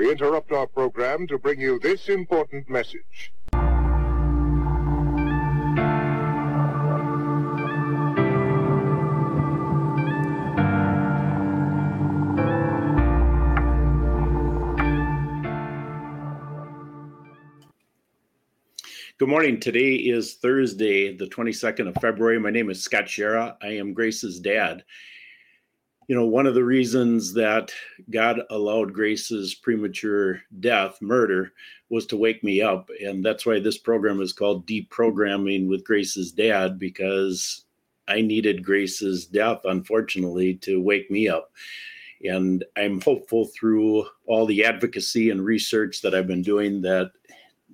We interrupt our program to bring you this important message. Good morning. Today is Thursday, the 22nd of February. My name is Scott Schara. I am Grace's dad. You know, one of the reasons that God allowed Grace's premature death, murder, was to wake me up. And that's why this program is called Deprogramming with Grace's Dad, because I needed Grace's death, unfortunately, to wake me up. And I'm hopeful through all the advocacy and research that I've been doing that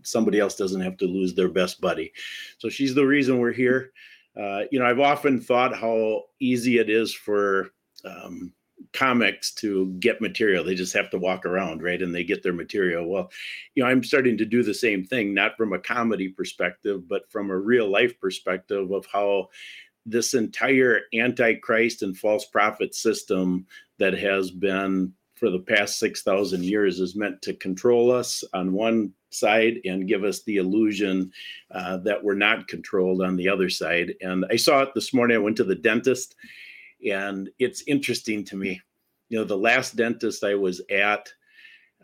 somebody else doesn't have to lose their best buddy. So she's the reason we're here. Uh, you know, I've often thought how easy it is for um, comics to get material. They just have to walk around, right? And they get their material. Well, you know, I'm starting to do the same thing, not from a comedy perspective, but from a real life perspective of how this entire antichrist and false prophet system that has been for the past 6,000 years is meant to control us on one side and give us the illusion uh, that we're not controlled on the other side. And I saw it this morning. I went to the dentist, and it's interesting to me. You know, the last dentist I was at,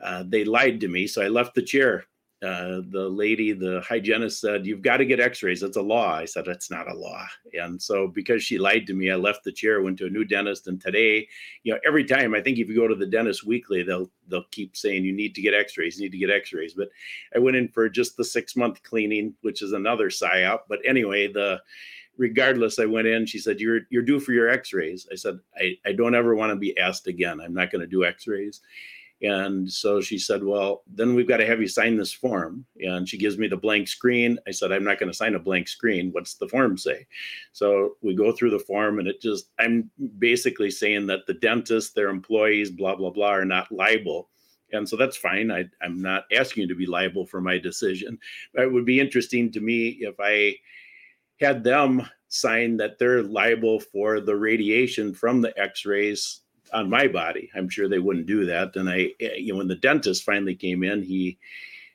uh, they lied to me. So I left the chair uh, the lady, the hygienist said, You've got to get x rays. It's a law. I said, It's not a law. And so, because she lied to me, I left the chair, went to a new dentist. And today, you know, every time I think if you go to the dentist weekly, they'll they'll keep saying you need to get x rays, you need to get x rays. But I went in for just the six month cleaning, which is another psyop. But anyway, the regardless, I went in. She said, You're you're due for your x rays. I said, I, I don't ever want to be asked again. I'm not going to do x rays. And so she said, Well, then we've got to have you sign this form. And she gives me the blank screen. I said, I'm not going to sign a blank screen. What's the form say? So we go through the form, and it just, I'm basically saying that the dentist, their employees, blah, blah, blah, are not liable. And so that's fine. I, I'm not asking you to be liable for my decision. But it would be interesting to me if I had them sign that they're liable for the radiation from the x rays on my body. I'm sure they wouldn't do that. And I, eh, you know, when the dentist finally came in, he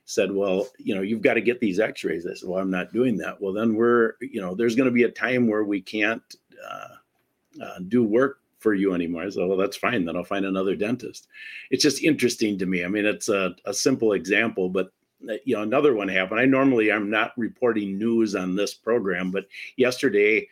said, "Well, you know, you've got to get these X-rays." I said, "Well, I'm not doing that." Well, then we're, you know, there's going to be a time where we can't uh, uh, do work for you anymore. I said, "Well, that's fine. Then I'll find another dentist." It's just interesting to me. I mean, it's a, a simple example, but you know, another one happened. I normally I'm not reporting news on this program, but yesterday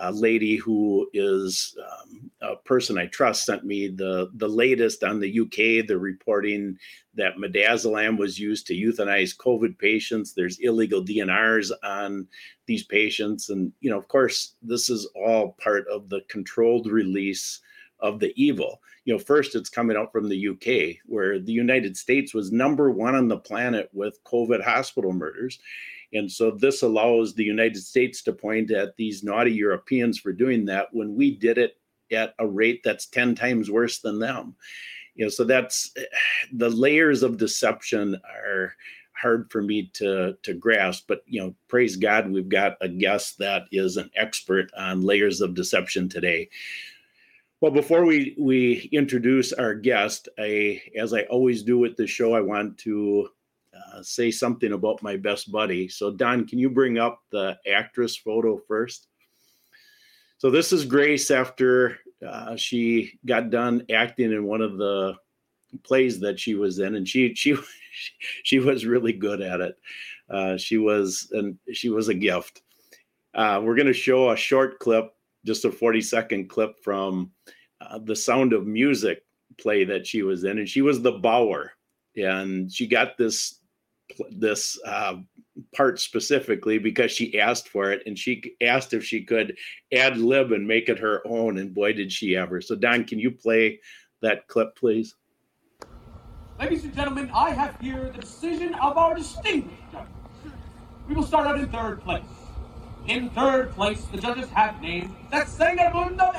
a lady who is um, a person I trust sent me the the latest on the UK. They're reporting that midazolam was used to euthanize COVID patients. There's illegal DNRs on these patients, and you know, of course, this is all part of the controlled release of the evil. You know, first it's coming out from the UK, where the United States was number one on the planet with COVID hospital murders. And so this allows the United States to point at these naughty Europeans for doing that when we did it at a rate that's 10 times worse than them. You know, so that's the layers of deception are hard for me to to grasp but you know praise god we've got a guest that is an expert on layers of deception today well before we we introduce our guest i as i always do with the show i want to uh, say something about my best buddy. So, Don, can you bring up the actress photo first? So, this is Grace after uh, she got done acting in one of the plays that she was in, and she she she was really good at it. Uh, she was and she was a gift. Uh, we're going to show a short clip, just a forty second clip from uh, the Sound of Music play that she was in, and she was the Bauer, and she got this this uh, part specifically because she asked for it and she asked if she could ad lib and make it her own and boy did she ever. So don can you play that clip please? Ladies and gentlemen i have here the decision of our distinguished judges. We will start out in third place in third place the judges have named singer of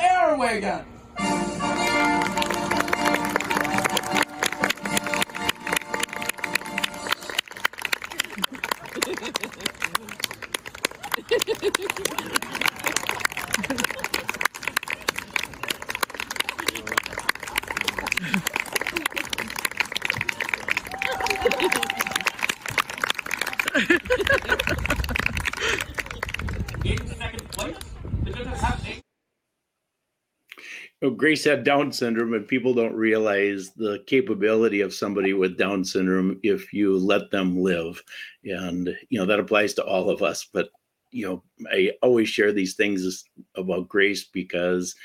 Airwagen. Grace had Down syndrome, and people don't realize the capability of somebody with Down syndrome if you let them live. And, you know, that applies to all of us. But, you know, I always share these things about Grace because,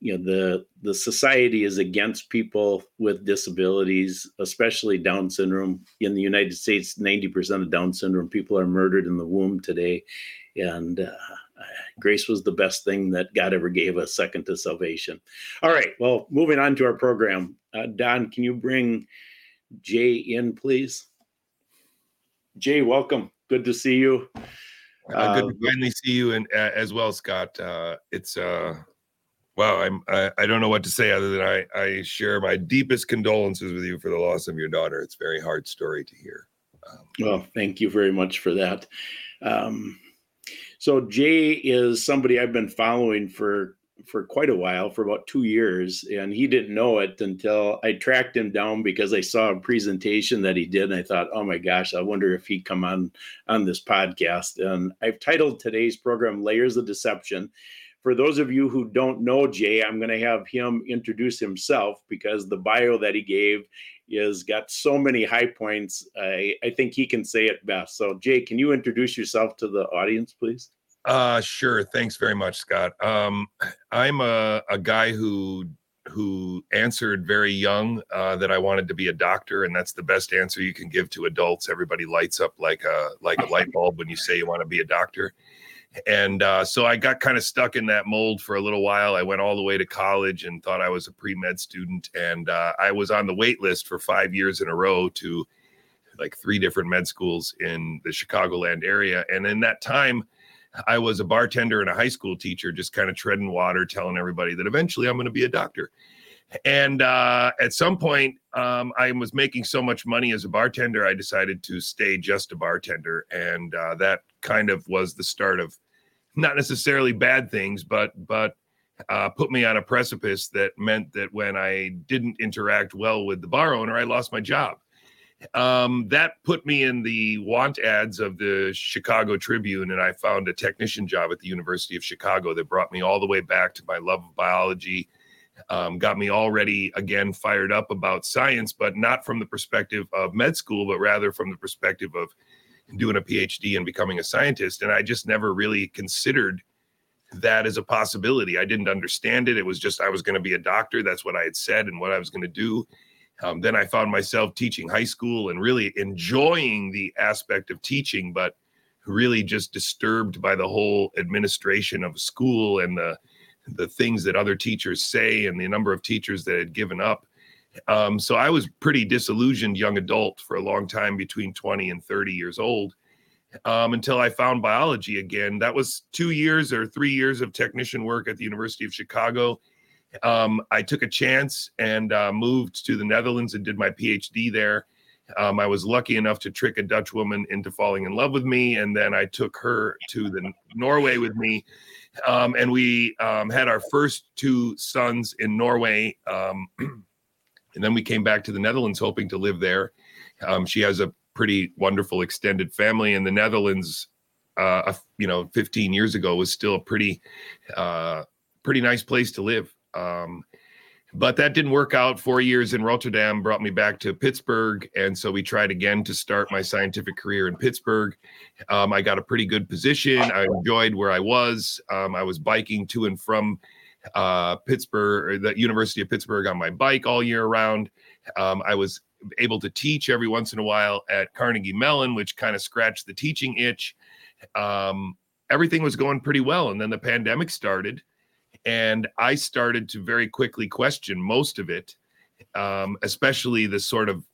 you know, the the society is against people with disabilities, especially Down syndrome. In the United States, 90% of Down syndrome people are murdered in the womb today. And, uh, Grace was the best thing that God ever gave us, second to salvation. All right. Well, moving on to our program. Uh, Don, can you bring Jay in, please? Jay, welcome. Good to see you. Uh, good to finally see you, and uh, as well, Scott. Uh, it's uh, wow. I'm I, I, don't know what to say other than I I share my deepest condolences with you for the loss of your daughter. It's a very hard story to hear. Um, well, thank you very much for that. Um, so Jay is somebody I've been following for for quite a while, for about two years, and he didn't know it until I tracked him down because I saw a presentation that he did, and I thought, oh my gosh, I wonder if he'd come on on this podcast. And I've titled today's program "Layers of Deception." For those of you who don't know Jay, I'm going to have him introduce himself because the bio that he gave is got so many high points. I, I think he can say it best. So, Jay, can you introduce yourself to the audience, please? Uh, sure. Thanks very much, Scott. Um, I'm a, a guy who who answered very young uh, that I wanted to be a doctor, and that's the best answer you can give to adults. Everybody lights up like a like a light bulb when you say you want to be a doctor and uh, so I got kind of stuck in that mold for a little while. I went all the way to college and thought I was a pre med student, and uh, I was on the wait list for five years in a row to like three different med schools in the Chicagoland area. And in that time, I was a bartender and a high school teacher, just kind of treading water, telling everybody that eventually I'm going to be a doctor. And uh, at some point, um, I was making so much money as a bartender, I decided to stay just a bartender. And uh, that kind of was the start of not necessarily bad things, but but uh, put me on a precipice that meant that when I didn't interact well with the bar owner, I lost my job. Um, that put me in the want ads of the Chicago Tribune, and I found a technician job at the University of Chicago that brought me all the way back to my love of biology. Um, got me already again fired up about science, but not from the perspective of med school, but rather from the perspective of doing a PhD and becoming a scientist. And I just never really considered that as a possibility. I didn't understand it. It was just I was going to be a doctor. That's what I had said and what I was going to do. Um, then I found myself teaching high school and really enjoying the aspect of teaching, but really just disturbed by the whole administration of school and the the things that other teachers say and the number of teachers that had given up. Um, so I was pretty disillusioned young adult for a long time between 20 and 30 years old um, until I found biology again. That was two years or three years of technician work at the University of Chicago. Um, I took a chance and uh, moved to the Netherlands and did my PhD there. Um, I was lucky enough to trick a Dutch woman into falling in love with me, and then I took her to the Norway with me, um, and we um, had our first two sons in Norway. And then we came back to the Netherlands hoping to live there. Um, she has a pretty wonderful extended family in the Netherlands. Uh, you know, 15 years ago was still a pretty, uh, pretty nice place to live. Um, but that didn't work out. Four years in Rotterdam brought me back to Pittsburgh, and so we tried again to start my scientific career in Pittsburgh. Um, I got a pretty good position. I enjoyed where I was. Um, I was biking to and from uh, Pittsburgh, the University of Pittsburgh on my bike all year round. Um, I was able to teach every once in a while at Carnegie Mellon, which kind of scratched the teaching itch. Um, everything was going pretty well. And then the pandemic started, and I started to very quickly question most of it, um, especially the sort of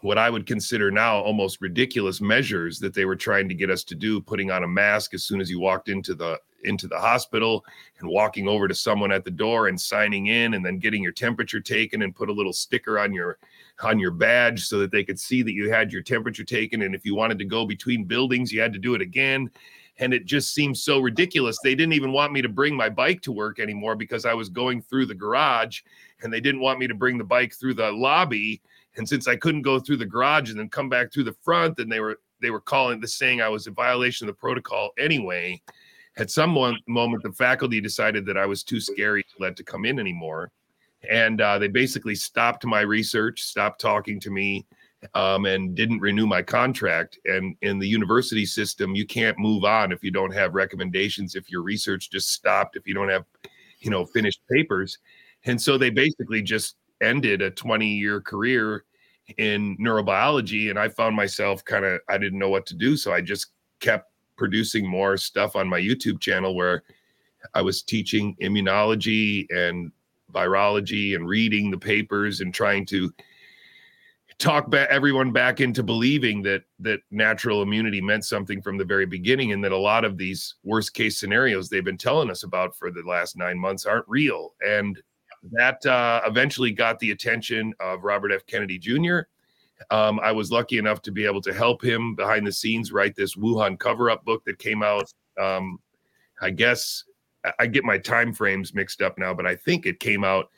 what I would consider now almost ridiculous measures that they were trying to get us to do, putting on a mask as soon as you walked into the into the hospital and walking over to someone at the door and signing in and then getting your temperature taken and put a little sticker on your on your badge so that they could see that you had your temperature taken. And if you wanted to go between buildings you had to do it again. And it just seemed so ridiculous. They didn't even want me to bring my bike to work anymore because I was going through the garage and they didn't want me to bring the bike through the lobby. And since I couldn't go through the garage and then come back through the front and they were they were calling the saying I was in violation of the protocol anyway at some moment the faculty decided that i was too scary to let to come in anymore and uh, they basically stopped my research, stopped talking to me, um, and didn't renew my contract. And in the university system, you can't move on if you don't have recommendations, if your research just stopped, if you don't have, you know, finished papers. And so they basically just ended a 20 year career in neurobiology. And I found myself kind of, I didn't know what to do. So I just kept producing more stuff on my YouTube channel where I was teaching immunology and virology and reading the papers and trying to talk everyone back into believing that that natural immunity meant something from the very beginning and that a lot of these worst case scenarios they've been telling us about for the last nine months aren't real. And that uh, eventually got the attention of robert f. Kennedy jr um, i was lucky enough to be able to help him behind the scenes write this wuhan cover-up book that came out um, i guess I get my time frames mixed up now, but I think it came out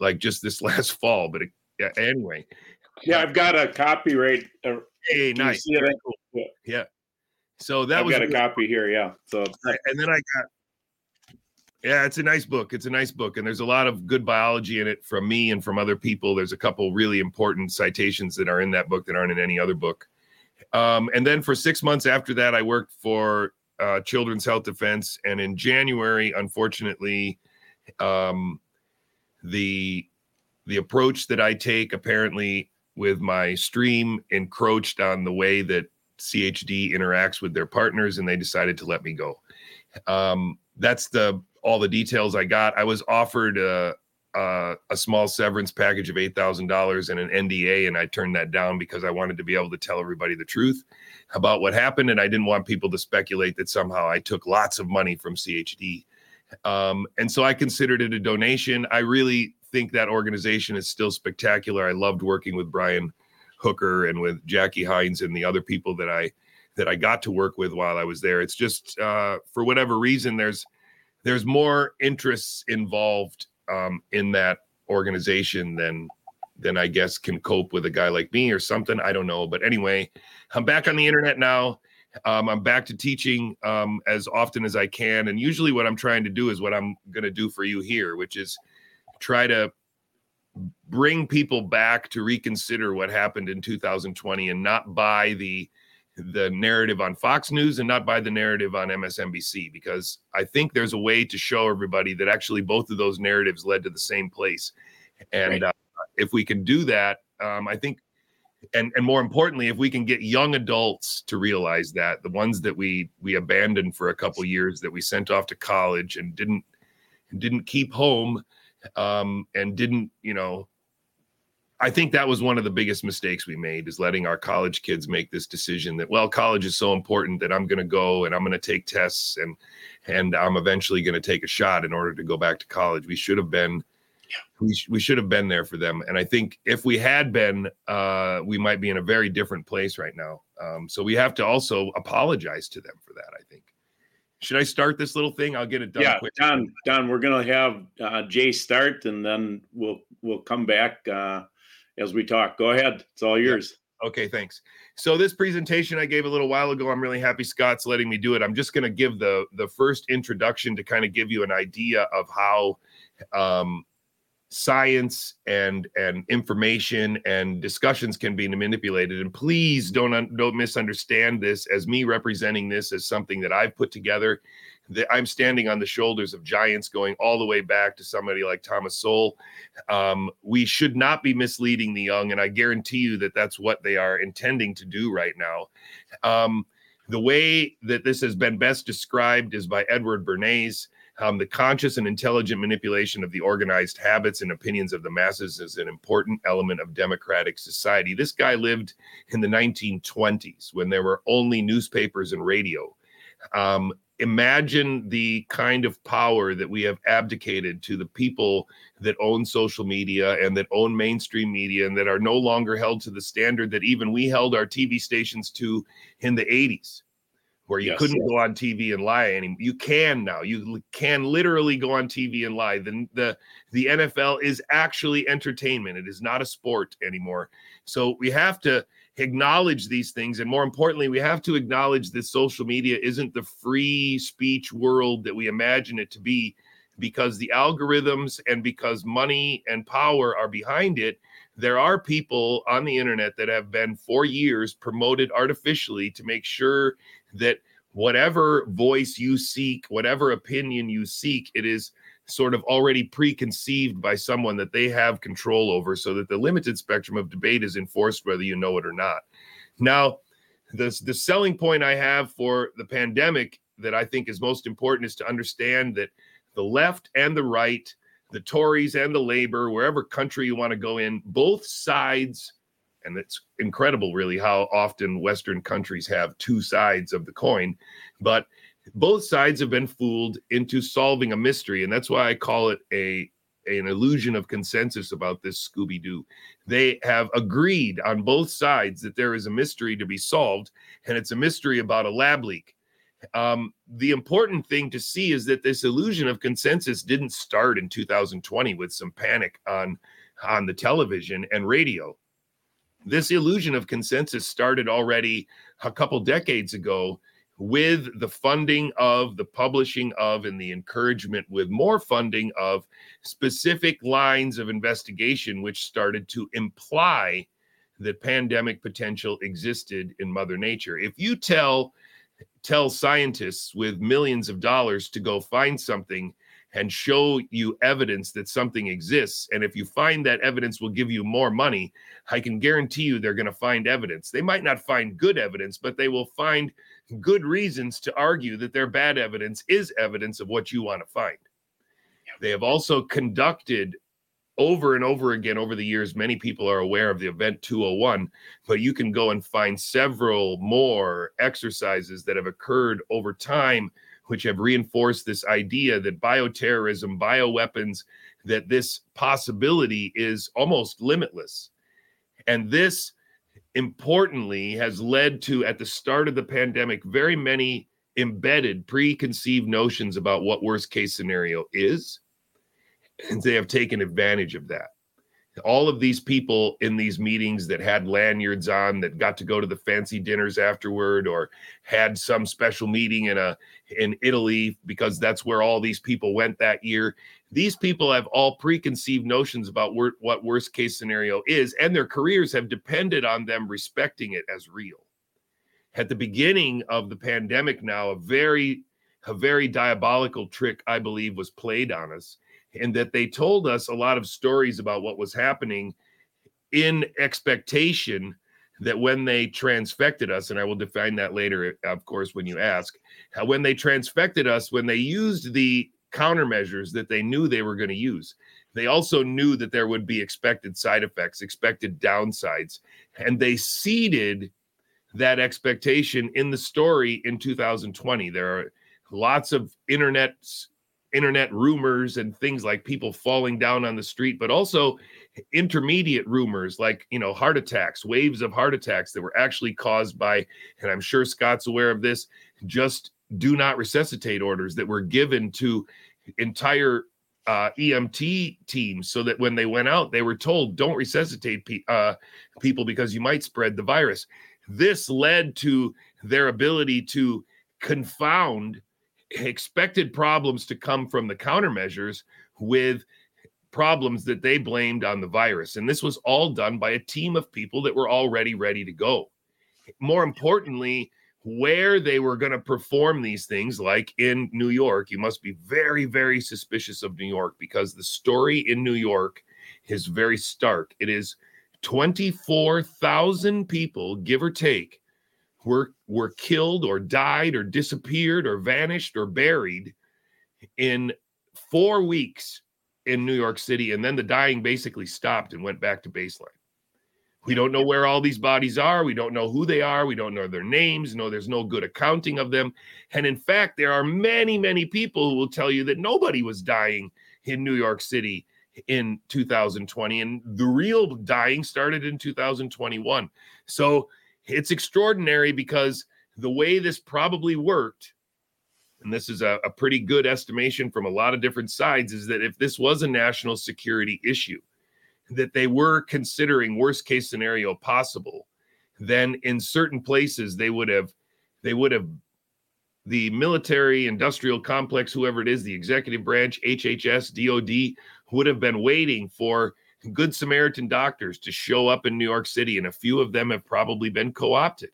like just this last fall. But it, yeah, anyway, yeah, I've got a copyright. Uh, hey, nice, yeah. yeah. So that I've was got a copy here. Yeah. So and then I got. Yeah, it's a nice book. It's a nice book, and there's a lot of good biology in it from me and from other people. There's a couple really important citations that are in that book that aren't in any other book. Um, and then for six months after that, I worked for uh, Children's Health Defense, and in January, unfortunately, um, the the approach that I take apparently with my stream encroached on the way that CHD interacts with their partners, and they decided to let me go. Um, that's the all the details I got. I was offered a, a, a small severance package of eight thousand dollars and an NDA, and I turned that down because I wanted to be able to tell everybody the truth about what happened, and I didn't want people to speculate that somehow I took lots of money from CHD. Um, and so I considered it a donation. I really think that organization is still spectacular. I loved working with Brian Hooker and with Jackie Hines and the other people that I that I got to work with while I was there. It's just uh, for whatever reason there's there's more interests involved um, in that organization than than I guess can cope with a guy like me or something. I don't know. But anyway, I'm back on the internet now. Um, I'm back to teaching um, as often as I can. And usually, what I'm trying to do is what I'm going to do for you here, which is try to bring people back to reconsider what happened in 2020 and not buy the the narrative on Fox News and not by the narrative on MSNBC because I think there's a way to show everybody that actually both of those narratives led to the same place. And right. uh, if we can do that, um, I think, and and more importantly, if we can get young adults to realize that the ones that we we abandoned for a couple years, that we sent off to college and didn't didn't keep home, um, and didn't you know. I think that was one of the biggest mistakes we made is letting our college kids make this decision that well college is so important that I'm going to go and I'm going to take tests and and I'm eventually going to take a shot in order to go back to college. We should have been we, sh- we should have been there for them. And I think if we had been, uh, we might be in a very different place right now. Um, so we have to also apologize to them for that. I think. Should I start this little thing? I'll get it done. Yeah, quick. Don. Don, we're gonna have uh, Jay start, and then we'll we'll come back uh, as we talk. Go ahead. It's all yours. Okay, thanks. So this presentation I gave a little while ago, I'm really happy Scott's letting me do it. I'm just going to give the the first introduction to kind of give you an idea of how um, science and and information and discussions can be manipulated and please don't don't misunderstand this as me representing this as something that I've put together I'm standing on the shoulders of giants going all the way back to somebody like Thomas Sowell um, we should not be misleading the young and I guarantee you that that's what they are intending to do right now um, the way that this has been best described is by Edward Bernays um, the conscious and intelligent manipulation of the organized habits and opinions of the masses is an important element of democratic society. This guy lived in the 1920s when there were only newspapers and radio. Um, imagine the kind of power that we have abdicated to the people that own social media and that own mainstream media and that are no longer held to the standard that even we held our TV stations to in the 80s where you yes, couldn't yes. go on TV and lie anymore. You can now. You can literally go on TV and lie. The, the the NFL is actually entertainment. It is not a sport anymore. So we have to acknowledge these things and more importantly, we have to acknowledge that social media isn't the free speech world that we imagine it to be. because the algorithms and because money and power are behind it, there are people on the internet that have been for years promoted artificially to make sure that whatever voice you seek, whatever opinion you seek, it is sort of already preconceived by someone that they have control over so that the limited spectrum of debate is enforced whether you know it or not. Now, the, the selling point I have for the pandemic that I think is most important is to understand that the left and the right, the Tories and the Labor, wherever country you want to go in, both sides, and it's incredible really how often Western countries have two sides of the coin, but both sides have been fooled into solving a mystery. And that's why I call it a an illusion of consensus about this Scooby Doo. They have agreed on both sides that there is a mystery to be solved, and it's a mystery about a lab leak. Um, the important thing to see is that this illusion of consensus didn't start in 2020 with some panic on on the television and radio. This illusion of consensus started already a couple decades ago with the funding of the publishing of and the encouragement with more funding of specific lines of investigation which started to imply that pandemic potential existed in mother nature if you tell tell scientists with millions of dollars to go find something and show you evidence that something exists. And if you find that evidence will give you more money, I can guarantee you they're going to find evidence. They might not find good evidence, but they will find good reasons to argue that their bad evidence is evidence of what you want to find. They have also conducted over and over again over the years. Many people are aware of the Event 201, but you can go and find several more exercises that have occurred over time, which have reinforced this idea that bioterrorism, bioweapons, that this possibility is almost limitless. And this importantly has led to at the start of the pandemic very many embedded preconceived notions about what worst case scenario is. And they have taken advantage of that. All of these people in these meetings that had lanyards on that got to go to the fancy dinners afterward or had some special meeting in a in Italy because that's where all these people went that year these people have all preconceived notions about wor- what worst case scenario is and their careers have depended on them respecting it as real. At the beginning of the pandemic now a very a very diabolical trick i believe was played on us and that they told us a lot of stories about what was happening in expectation that when they transfected us, and I will define that later, of course, when you ask, when they transfected us, when they used the countermeasures that they knew they were going to use, they also knew that there would be expected side effects, expected downsides, and they seeded that expectation in the story in 2020. There are lots of internet internet rumors and things like people falling down on the street, but also intermediate rumors like, you know, heart attacks, waves of heart attacks that were actually caused by, and I'm sure Scott's aware of this, just do not resuscitate orders that were given to entire uh, EMT teams so that when they went out, they were told, don't resuscitate pe- uh, people because you might spread the virus. This led to their ability to confound expected problems to come from the countermeasures with problems that they blamed on the virus. And this was all done by a team of people that were already ready to go. More importantly, where they were going to perform these things, like in New York, you must be very, very suspicious of New York because the story in New York is very stark. It is 24,000 people, give or take, were were killed or died or disappeared or vanished or buried in 4 weeks in New York City and then the dying basically stopped and went back to baseline. We don't know where all these bodies are. We don't know who they are. We don't know their names. No, there's no good accounting of them. And in fact, there are many, many people who will tell you that nobody was dying in New York City in 2020. And the real dying started in 2021. So it's extraordinary because the way this probably worked, and this is a, a, pretty good estimation from a lot of different sides, is that if this was a national security issue, that they were considering worst case scenario possible, then in certain places they would have they would have the military industrial complex, whoever it is, the executive branch, HHS, DOD, would have been waiting for Good Samaritan doctors to show up in New York City, and a few of them have probably been co opted.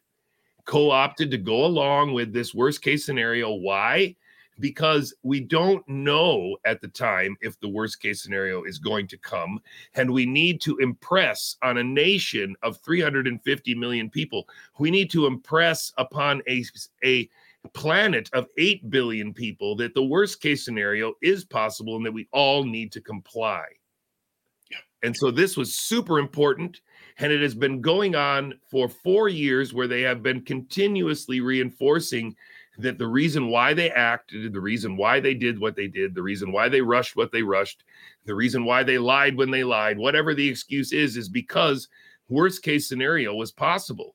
Co opted to go along with this worst case scenario. Why? Because we don't know at the time if the worst case scenario is going to come. And we need to impress on a nation of 350 million people. We need to impress upon a, a planet of 8 billion people that the worst case scenario is possible and that we all need to comply. And so this was super important. And it has been going on for four years where they have been continuously reinforcing that the reason why they acted, the reason why they did what they did, the reason why they rushed what they rushed, the reason why they lied when they lied, whatever the excuse is, is because worst case scenario was possible.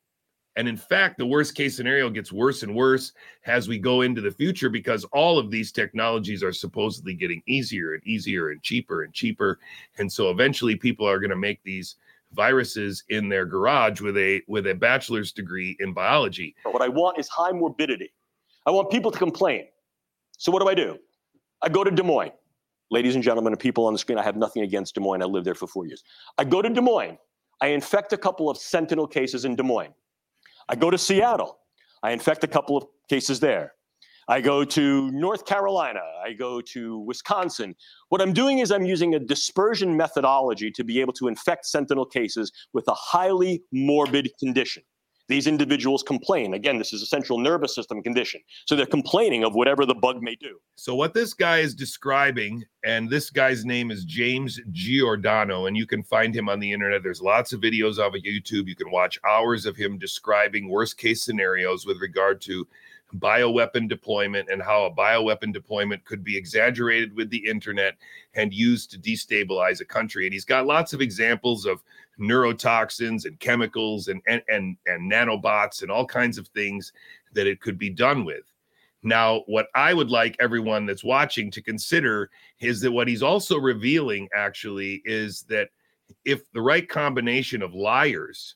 And in fact, the worst case scenario gets worse and worse as we go into the future because all of these technologies are supposedly getting easier and easier and cheaper and cheaper. And so eventually people are going to make these viruses in their garage with a with a bachelor's degree in biology. What I want is high morbidity. I want people to complain. So what do I do? I go to Des Moines. Ladies and gentlemen, and people on the screen, I have nothing against Des Moines. I lived there for four years. I go to Des Moines. I infect a couple of sentinel cases in Des Moines. I go to Seattle. I infect a couple of cases there. I go to North Carolina. I go to Wisconsin. What I'm doing is I'm using a dispersion methodology to be able to infect sentinel cases with a highly morbid condition. These individuals complain. Again, this is a central nervous system condition. So they're complaining of whatever the bug may do. So, what this guy is describing, and this guy's name is James Giordano, and you can find him on the internet. There's lots of videos of YouTube. You can watch hours of him describing worst case scenarios with regard to bioweapon deployment and how a bioweapon deployment could be exaggerated with the internet and used to destabilize a country. And he's got lots of examples of neurotoxins and chemicals and, and, and, and nanobots and all kinds of things that it could be done with. Now, what I would like everyone that's watching to consider is that what he's also revealing actually is that if the right combination of liars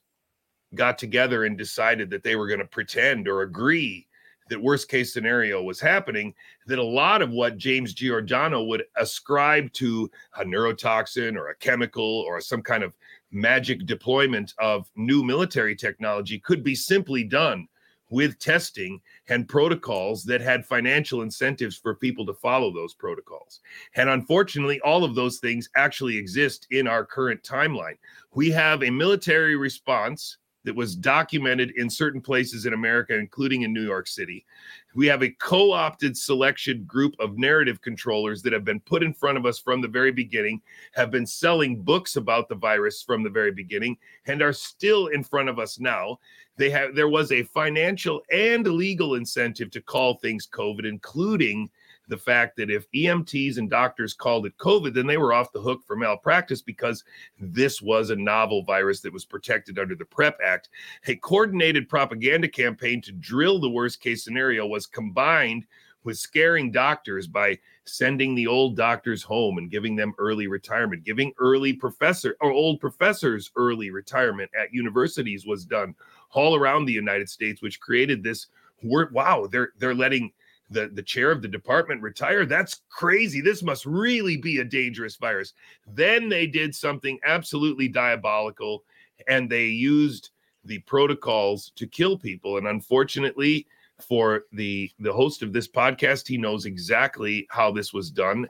got together and decided that they were going to pretend or agree that worst case scenario was happening, that a lot of what James Giordano would ascribe to a neurotoxin or a chemical or some kind of magic deployment of new military technology could be simply done with testing and protocols that had financial incentives for people to follow those protocols. And unfortunately, all of those things actually exist in our current timeline. We have a military response that was documented in certain places in America, including in New York City. We have a co opted selection group of narrative controllers that have been put in front of us from the very beginning, have been selling books about the virus from the very beginning, and are still in front of us now. They have there was a financial and legal incentive to call things COVID, including the fact that if EMTs and doctors called it COVID, then they were off the hook for malpractice because this was a novel virus that was protected under the PREP Act. A coordinated propaganda campaign to drill the worst case scenario was combined with scaring doctors by sending the old doctors home and giving them early retirement, giving early professor or old professors early retirement at universities was done all around the United States, which created this. Wow, they're they're letting the, the chair of the department retire. That's crazy. This must really be a dangerous virus. Then they did something absolutely diabolical and they used the protocols to kill people. And unfortunately, for the the host of this podcast he knows exactly how this was done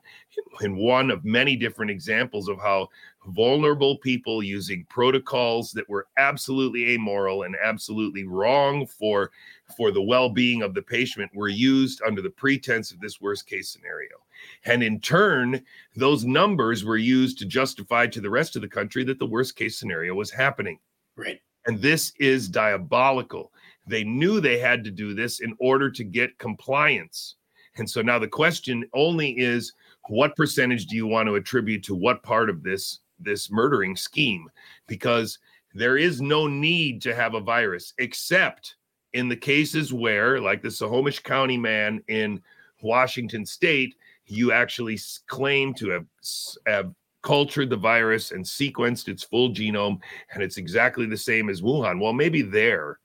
in one of many different examples of how vulnerable people using protocols that were absolutely amoral and absolutely wrong for for the well-being of the patient were used under the pretense of this worst case scenario. And in turn those numbers were used to justify to the rest of the country that the worst case scenario was happening. Right. And this is diabolical. They knew they had to do this in order to get compliance. And so now the question only is what percentage do you want to attribute to what part of this this murdering scheme? Because there is no need to have a virus except in the cases where like the Snohomish County man in Washington state you actually claim to have, have cultured the virus and sequenced its full genome and it's exactly the same as Wuhan well maybe there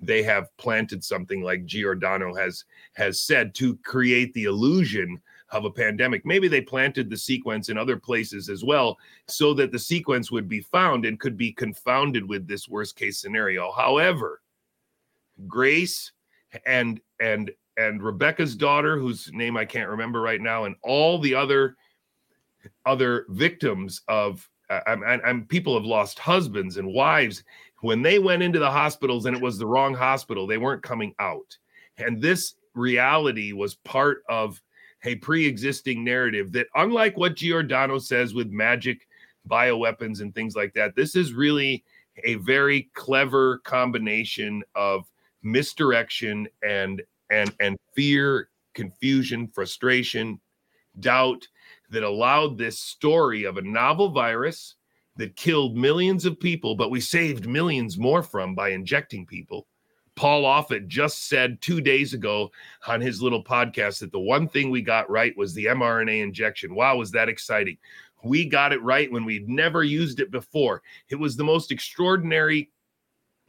they have planted something like Giordano has has said to create the illusion of a pandemic. Maybe they planted the sequence in other places as well so that the sequence would be found and could be confounded with this worst case scenario. However, Grace and and and Rebecca's daughter whose name I can't remember right now and all the other other victims of uh, I'm, I'm, people have lost husbands and wives. When they went into the hospitals and it was the wrong hospital they weren't coming out. And this reality was part of a pre-existing narrative that unlike what giordano says with magic bioweapons and things like that this is really a very clever combination of misdirection and and and fear confusion frustration doubt that allowed this story of a novel virus that killed millions of people, but we saved millions more from by injecting people. Paul Offit just said two days ago on his little podcast that the one thing we got right was the mRNA injection. Wow, was that exciting! We got it right when we'd never used it before. It was the most extraordinary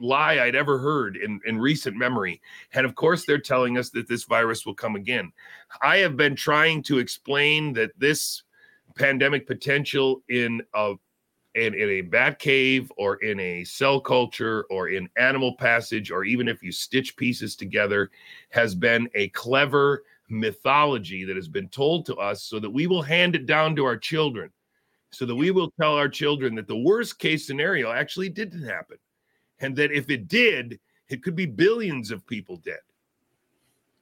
lie I'd ever heard in, in recent memory. And of course, they're telling us that this virus will come again. I have been trying to explain that this pandemic potential in a in, in a bat cave or in a cell culture or in animal passage or even if you stitch pieces together has been a clever mythology that has been told to us so that we will hand it down to our children so that we will tell our children that the worst case scenario actually didn't happen and that if it did, it could be billions of people dead.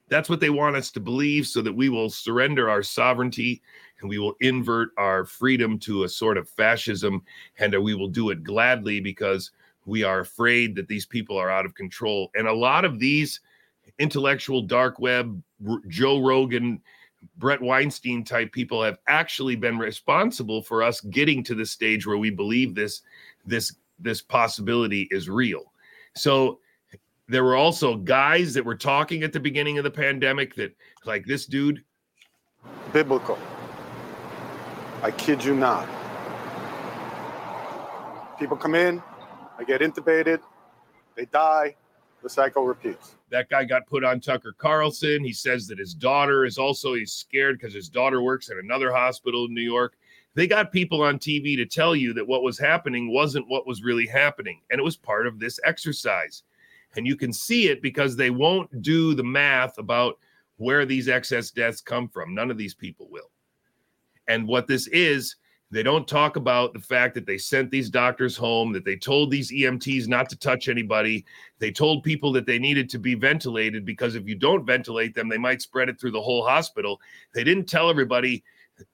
That's what they want us to believe so that we will surrender our sovereignty and we will invert our freedom to a sort of fascism and we will do it gladly because we are afraid that these people are out of control. And a lot of these intellectual dark web, Joe Rogan, Bret Weinstein type people have actually been responsible for us getting to the stage where we believe this this this possibility is real. So there were also guys that were talking at the beginning of the pandemic that like this dude biblical. I kid you not. People come in they get intubated they die the cycle repeats. That guy got put on tucker carlson. He says that his daughter is also he's scared because his daughter works at another hospital in new york they got people on TV to tell you that what was happening wasn't what was really happening. And it was part of this exercise. And you can see it because they won't do the math about where these excess deaths come from. None of these people will. And what this is, they don't talk about the fact that they sent these doctors home, that they told these EMTs not to touch anybody. They told people that they needed to be ventilated because if you don't ventilate them, they might spread it through the whole hospital. They didn't tell everybody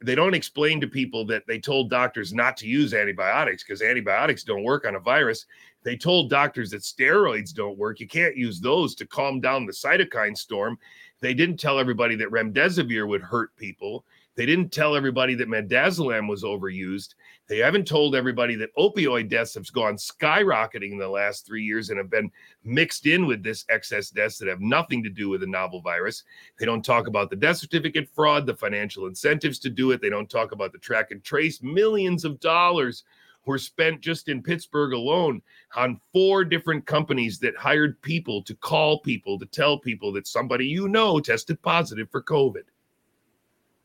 they don't explain to people that they told doctors not to use antibiotics because antibiotics don't work on a virus. They told doctors that steroids don't work. You can't use those to calm down the cytokine storm. They didn't tell everybody that remdesivir would hurt people. They didn't tell everybody that midazolam was overused. They haven't told everybody that opioid deaths have gone skyrocketing in the last three years and have been mixed in with this excess deaths that have nothing to do with the novel virus. They don't talk about the death certificate fraud, the financial incentives to do it. They don't talk about the track and trace. Millions of dollars were spent just in Pittsburgh alone on four different companies that hired people to call people to tell people that somebody you know tested positive for COVID.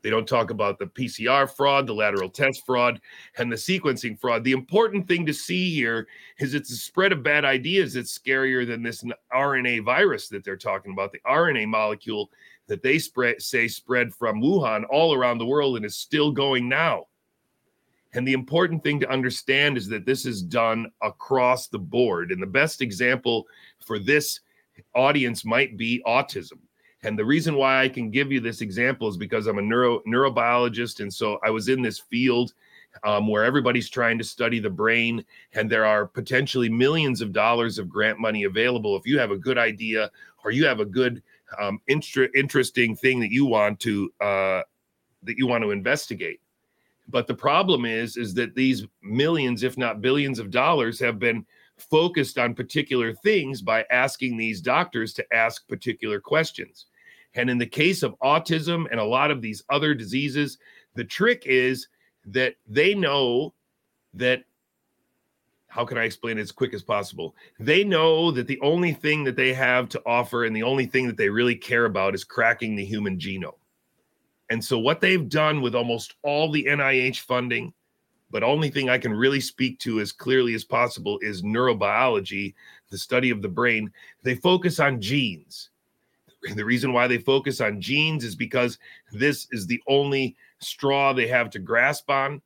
They don't talk about the PCR fraud, the lateral test fraud, and the sequencing fraud. The important thing to see here is it's a spread of bad ideas that's scarier than this RNA virus that they're talking about, the RNA molecule that they spread, say spread from Wuhan all around the world and is still going now. And the important thing to understand is that this is done across the board. And the best example for this audience might be autism and the reason why I can give you this example is because I'm a neuro neurobiologist, and so I was in this field um, where everybody's trying to study the brain, and there are potentially millions of dollars of grant money available if you have a good idea or you have a good um, inter- interesting thing that you want to uh, that you want to investigate. But the problem is, is that these millions, if not billions of dollars, have been focused on particular things by asking these doctors to ask particular questions. And in the case of autism and a lot of these other diseases, the trick is that they know that how can I explain it as quick as possible? They know that the only thing that they have to offer and the only thing that they really care about is cracking the human genome. And so, what they've done with almost all the NIH funding, but only thing I can really speak to as clearly as possible is neurobiology, the study of the brain. They focus on genes. The reason why they focus on genes is because this is the only straw they have to grasp on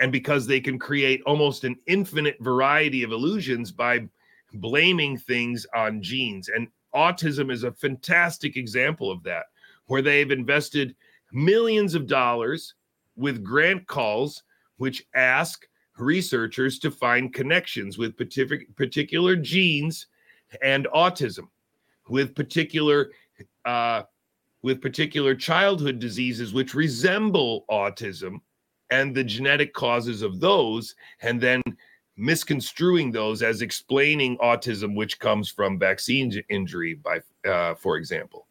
and because they can create almost an infinite variety of illusions by blaming things on genes. And autism is a fantastic example of that, where they've invested millions of dollars with grant calls, which ask researchers to find connections with particular genes and autism, with particular uh, with particular childhood diseases which resemble autism and the genetic causes of those, and then misconstruing those as explaining autism, which comes from vaccine injury, by uh, for example.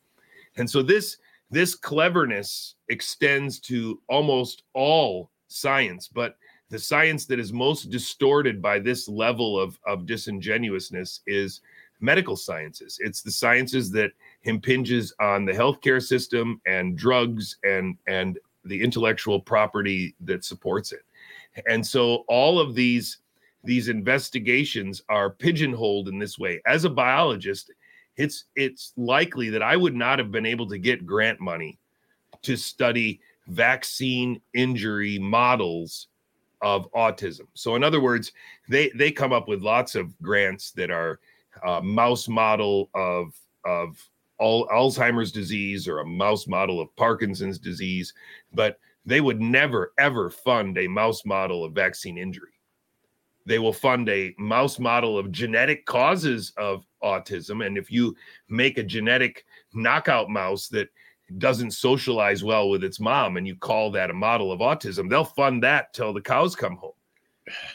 And so this this cleverness extends to almost all science, but the science that is most distorted by this level of, of disingenuousness is medical sciences. It's the sciences that impinges on the healthcare system and drugs and and the intellectual property that supports it. And so all of these these investigations are pigeonholed in this way. As a biologist, it's it's likely that I would not have been able to get grant money to study vaccine injury models of autism. So in other words, they they come up with lots of grants that are uh, mouse model of of all Alzheimer's disease or a mouse model of Parkinson's disease, but they would never ever fund a mouse model of vaccine injury. They will fund a mouse model of genetic causes of autism. And if you make a genetic knockout mouse that doesn't socialize well with its mom and you call that a model of autism, they'll fund that till the cows come home.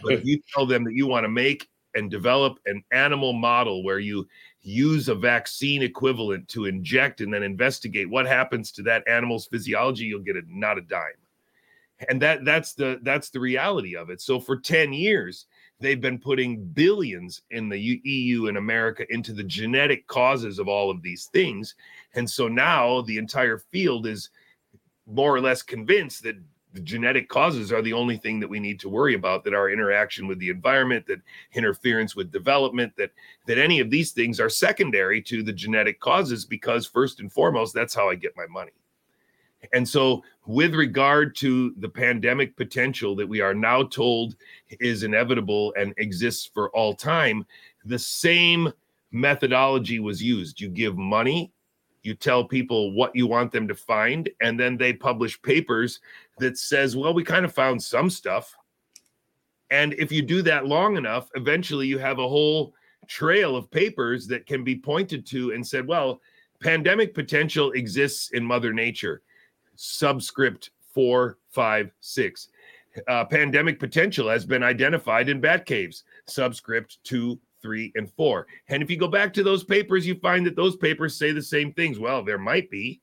But if you tell them that you want to make and develop an animal model where you use a vaccine equivalent to inject and then investigate what happens to that animal's physiology you'll get a not a dime. And that that's the that's the reality of it. So for 10 years they've been putting billions in the EU and America into the genetic causes of all of these things. And so now the entire field is more or less convinced that the genetic causes are the only thing that we need to worry about that our interaction with the environment that interference with development that that any of these things are secondary to the genetic causes because first and foremost that's how i get my money. And so with regard to the pandemic potential that we are now told is inevitable and exists for all time the same methodology was used. You give money you tell people what you want them to find and then they publish papers that says well we kind of found some stuff and if you do that long enough eventually you have a whole trail of papers that can be pointed to and said well pandemic potential exists in mother nature subscript 456 uh, pandemic potential has been identified in bat caves subscript 2 three, and four. And if you go back to those papers, you find that those papers say the same things. Well, there might be.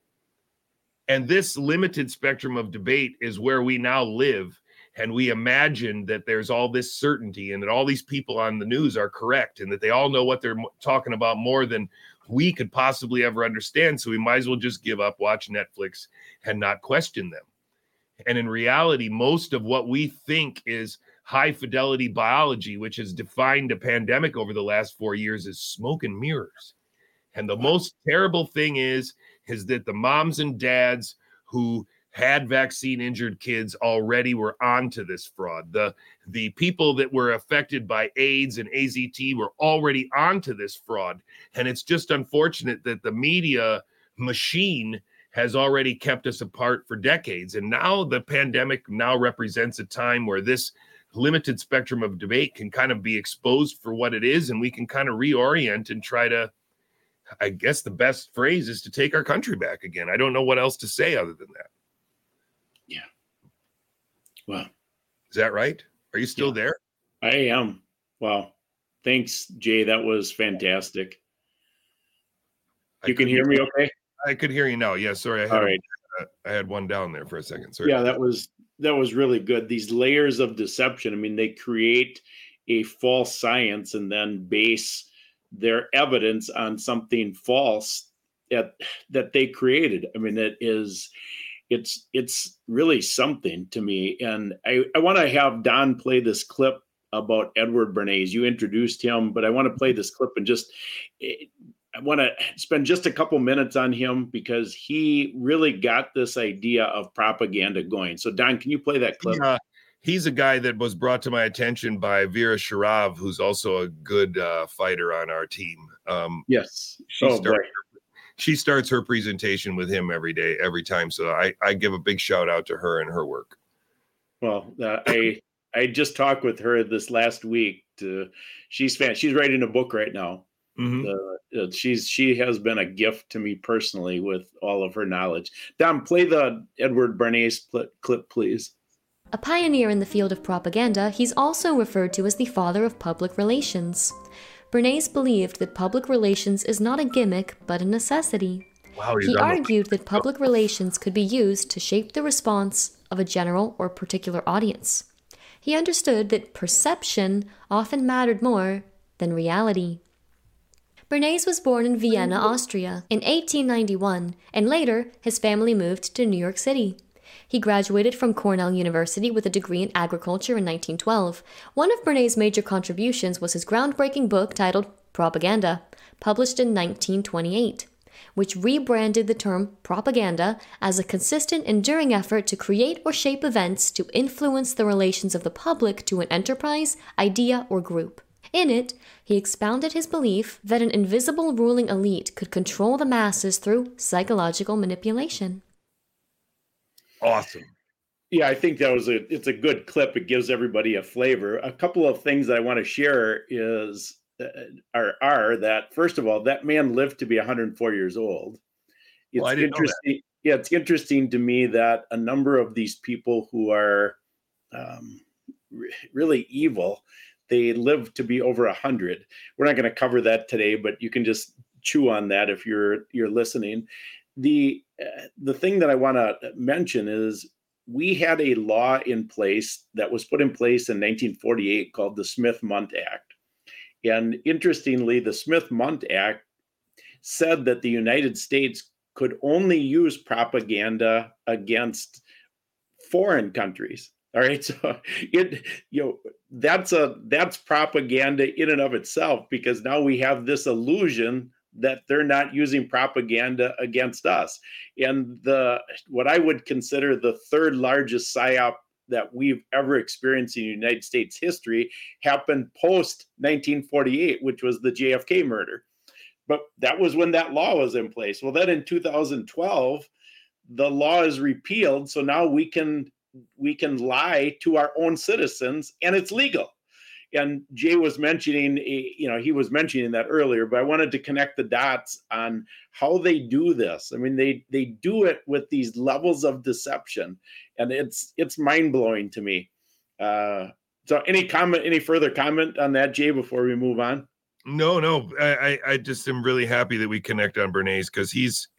And this limited spectrum of debate is where we now live. And we imagine that there's all this certainty and that all these people on the news are correct and that they all know what they're talking about more than we could possibly ever understand. So we might as well just give up, watch Netflix, and not question them. And in reality, most of what we think is high fidelity biology, which has defined a pandemic over the last four years, is smoke and mirrors. And the most terrible thing is, is that the moms and dads who had vaccine injured kids already were onto this fraud. The the people that were affected by AIDS and AZT were already onto this fraud. And it's just unfortunate that the media machine has already kept us apart for decades. And now the pandemic now represents a time where this limited spectrum of debate can kind of be exposed for what it is and we can kind of reorient and try to i guess the best phrase is to take our country back again. I don't know what else to say other than that. Yeah. Well. Is that right? Are you still yeah, there? I am. Well thanks jay. That was fantastic. You can hear me okay? I could hear you now. Yeah sorry. I had, All right. I had one down there for a second. Sorry. Yeah that was that was really good. These layers of deception. I mean, they create a false science and then base their evidence on something false that that they created. I mean, it is it's it's really something to me. And I, I want to have Don play this clip about Edward Bernays. You introduced him, but I want to play this clip and just eh, I want to spend just a couple minutes on him because he really got this idea of propaganda going. So Don, can you play that clip? Yeah he's a guy that was brought to my attention by Vera Sharav, who's also a good uh, fighter on our team. Um, yes, she, oh, starts, she starts her presentation with him every day, every time. So I, I give a big shout out to her and her work. Well, uh, I I just talked with her this last week. To, she's fan. She's writing a book right now. Mm-hmm. Uh, she's she has been a gift to me personally with all of her knowledge. Don, play the Edward Bernays clip, please. A pioneer in the field of propaganda, he's also referred to as the father of public relations. Bernays believed that public relations is not a gimmick, but a necessity. Wow, he argued that public relations could be used to shape the response of a general or particular audience. He understood that perception often mattered more than reality. Bernays was born in Vienna, Austria, in 1891, and later his family moved to New York City. He graduated from Cornell University with a degree in agriculture in 1912. One of Bernays' major contributions was his groundbreaking book titled Propaganda, published in 1928 which rebranded the term propaganda as a consistent, enduring effort to create or shape events to influence the relations of the public to an enterprise, idea, or group. In it, he expounded his belief that an invisible ruling elite could control the masses through psychological manipulation awesome. Yeah, I think that was a it's a good clip. It gives everybody a flavor. A couple of things that I want to share is uh, are are that first of all, that man lived to be 104 years old. It's well, interesting. Yeah, it's interesting to me that a number of these people who are um, really evil, they live to be over a hundred. We're not going to cover that today, but you can just chew on that if you're you're listening the the thing that I want to mention is we had a law in place that was put in place in 1948 called the Smith-Mundt Act. And interestingly, the Smith-Mundt Act said that the United States could only use propaganda against foreign countries. All right, so it you know that's a that's propaganda in and of itself because now we have this illusion that they're not using propaganda against us. And the what I would consider the third largest psyop that we've ever experienced in United States history happened post 1948, which was the JFK murder. But that was when that law was in place. Well, then in 2012, the law is repealed, so now we can we can lie to our own citizens, and it's legal and Jay was mentioning, eh, you know, he was mentioning that earlier, but I wanted to connect the dots on how they do this. I mean, they they do it with these levels of deception, and it's it's mind blowing to me. Uh, so, any comment, any further comment on that, Jay, before we move on? No, no, I I just am really happy that we connect on Bernays because he's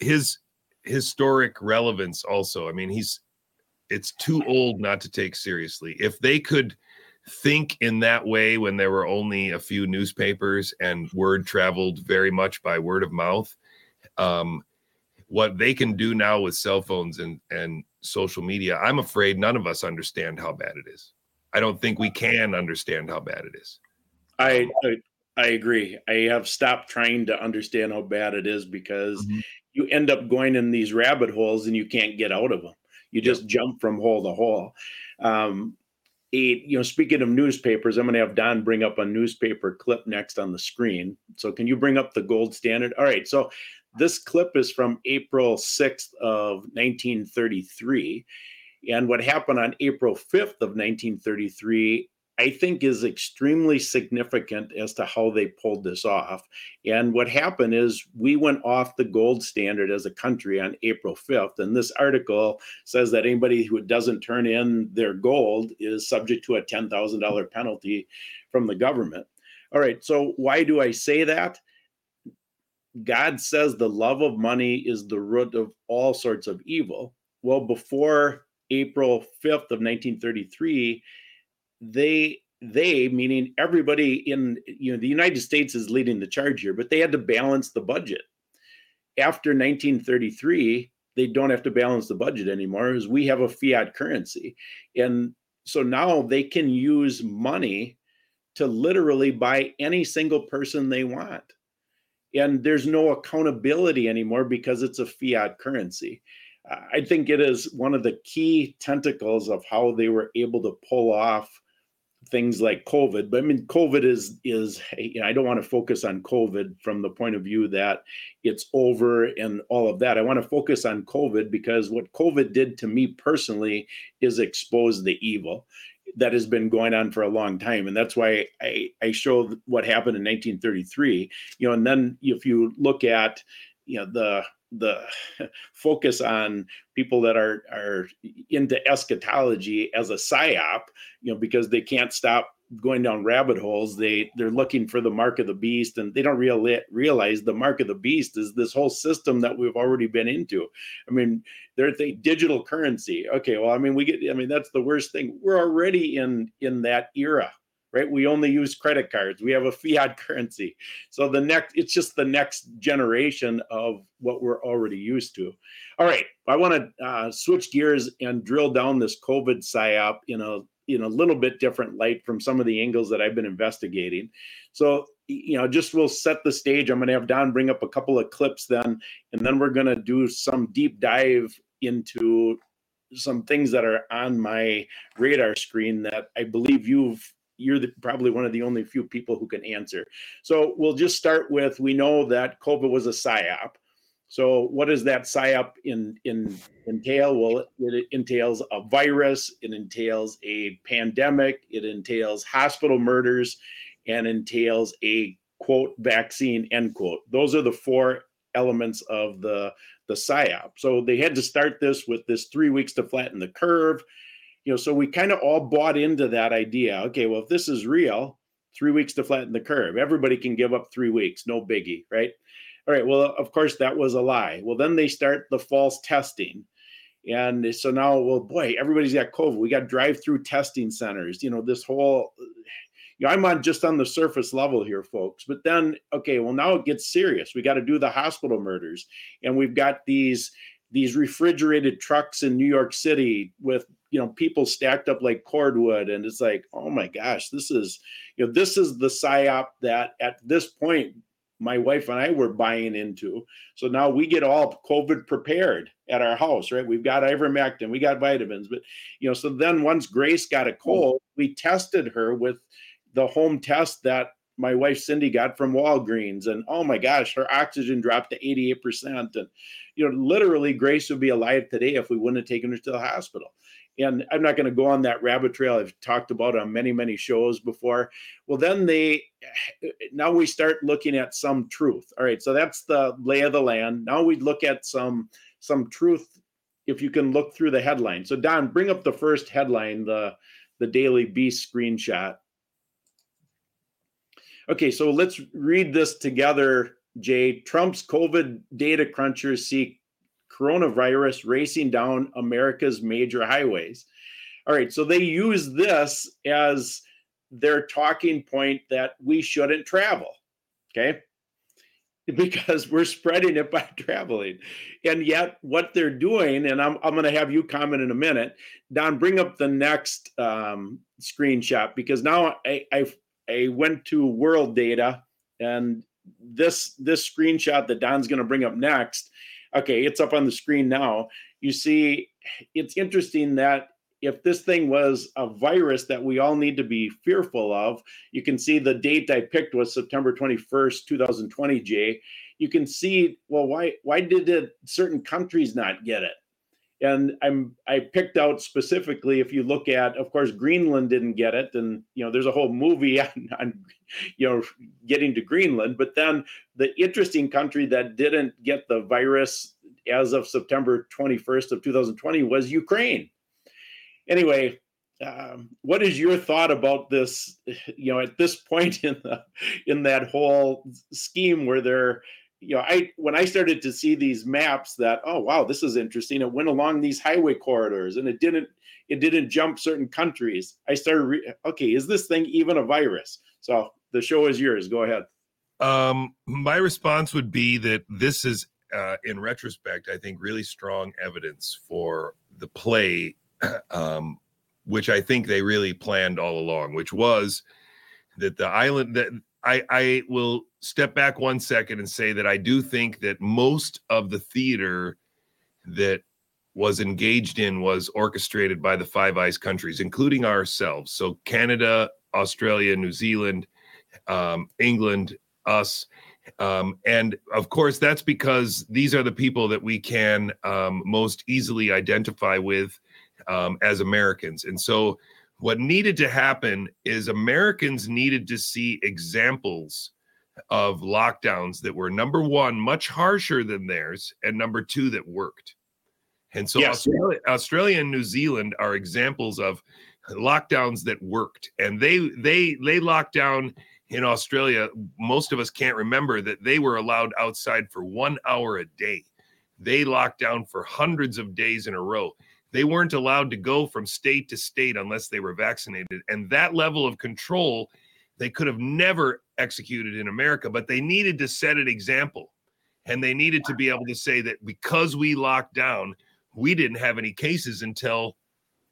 his historic relevance also. I mean, he's it's too old not to take seriously. If they could think in that way when there were only a few newspapers and word traveled very much by word of mouth. Um, what they can do now with cell phones and, and social media, I'm afraid none of us understand how bad it is. I don't think we can understand how bad it is. I, I, agree. I have stopped trying to understand how bad it is because mm-hmm. you end up going in these rabbit holes and you can't get out of them. You just jump from hole to hole. Um, you know speaking of newspapers i'm going to have don bring up a newspaper clip next on the screen. So can you bring up the gold standard? All right so this clip is from april 6th of 1933 and what happened on april 5th of 1933 I think is extremely significant as to how they pulled this off. And what happened is we went off the gold standard as a country on April 5th. And this article says that anybody who doesn't turn in their gold is subject to a $10,000 penalty from the government. All right, so why do I say that? God says the love of money is the root of all sorts of evil. Well, before April 5th of 1933, they they, meaning everybody in you know the United States, is leading the charge here, but they had to balance the budget. After 1933, they don't have to balance the budget anymore, as we have a fiat currency, and so now they can use money to literally buy any single person they want. And there's no accountability anymore because it's a fiat currency. I think it is one of the key tentacles of how they were able to pull off things like COVID. But I mean, COVID is is you know, I don't want to focus on COVID from the point of view that it's over and all of that. I want to focus on COVID because what COVID did to me personally is expose the evil that has been going on for a long time and that's why i i show what happened in 1933 you know and then if you look at you know the the focus on people that are are into eschatology as a psyop you know because they can't stop going down rabbit holes. They they're looking for the mark of the beast and they don't real, realize the mark of the beast is this whole system that we've already been into. I mean there's a digital currency. Okay well i mean we get i mean that's the worst thing. We're already in in that era right we only use credit cards we have a fiat currency so the next it's just the next generation of what we're already used to all right i want to uh, switch gears and drill down this covid psyop in a in a little bit different light from some of the angles that I've been investigating. So, you know, just we'll set the stage. I'm going to have Don bring up a couple of clips then, and then we're going to do some deep dive into some things that are on my radar screen that I believe you've you're the, probably one of the only few people who can answer. So we'll just start with we know that COVID was a psyop. So what does that psyop in, in entail? Well, it entails a virus, it entails a pandemic, it entails hospital murders, and entails a quote vaccine end quote. Those are the four elements of the the psyop. So they had to start this with this three weeks to flatten the curve. You know, so we kind of all bought into that idea. Okay, well, if this is real, three weeks to flatten the curve. Everybody can give up three weeks, no biggie, right? All right, well, of course, that was a lie. Well, then they start the false testing. And so now, well, boy, everybody's got COVID. We got drive-through testing centers. You know, this whole, you know, I'm on just on the surface level here, folks. But then, okay, well, now it gets serious. We got to do the hospital murders, and we've got these these refrigerated trucks in New York City with you know people stacked up like cordwood, and it's like, oh my gosh, this is you know this is the psyop that at this point my wife and I were buying into. So now we get all COVID prepared at our house, right? We've got ivermectin, we got vitamins, but you know, so then once Grace got a hmm. cold, we tested her with the home test that my wife Cindy got from Walgreens, and oh my gosh, her oxygen dropped to 88%. And you know, literally, Grace would be alive today if we wouldn't have taken her to the hospital and I'm not going to go on that rabbit trail I've talked about on many, many shows before. Well, then they now we start looking at some truth. All right, so that's the lay of the land. Now we look at some some truth if you can look through the headline. So Don, bring up the first headline, the the Daily Beast screenshot. Okay, so let's read this together, Jay. Trump's COVID data crunchers seek coronavirus racing down America's major highways. All right, so they use this as their talking point that we shouldn't travel. Okay. Because we're spreading it by traveling. And yet, what they're doing, and I'm, I'm going to have you comment in a minute. Don, bring up the next um, screenshot because now I, I, I went to world data and this this screenshot that Don's going to bring up next okay, it's up on the screen now. You see, it's interesting that if this thing was a virus that we all need to be fearful of, you can see the date I picked was September 21st, 2020, Jay. You can see, well, why why did it, certain countries not get it? And I'm I picked out specifically if you look at, of course, Greenland didn't get it, and you know there's a whole movie on, on you know getting to Greenland. But then the interesting country that didn't get the virus as of September 21st of 2020 was Ukraine. Anyway, um, what is your thought about this? You know, at this point in the in that whole scheme where they're you know, I when I started to see these maps that, oh wow, this is interesting. It went along these highway corridors and it didn't it didn't jump certain countries. I started, re- okay, is this thing even a virus? So the show is yours. Go ahead. Um, my response would be that this is, uh, in retrospect, I think really strong evidence for the play, um, which I think they really planned all along, which was that the island that I, I will step back one second and say that I do think that most of the theater that was engaged in was orchestrated by the Five Eyes countries, including ourselves. So Canada, Australia, New Zealand, um, England, us. Um, and of course, that's because these are the people that we can um, most easily identify with um, as Americans. And so, what needed to happen is Americans needed to see examples of lockdowns that were number one, much harsher than theirs, and number two, that worked. And so, yes. Australia, Australia and New Zealand are examples of lockdowns that worked, and they they they locked down in Australia, most of us can't remember that they were allowed outside for one hour a day. They locked down for hundreds of days in a row. They weren't allowed to go from state to state unless they were vaccinated. And that level of control, they could have never executed in America, but they needed to set an example. And they needed to be able to say that because we locked down, we didn't have any cases until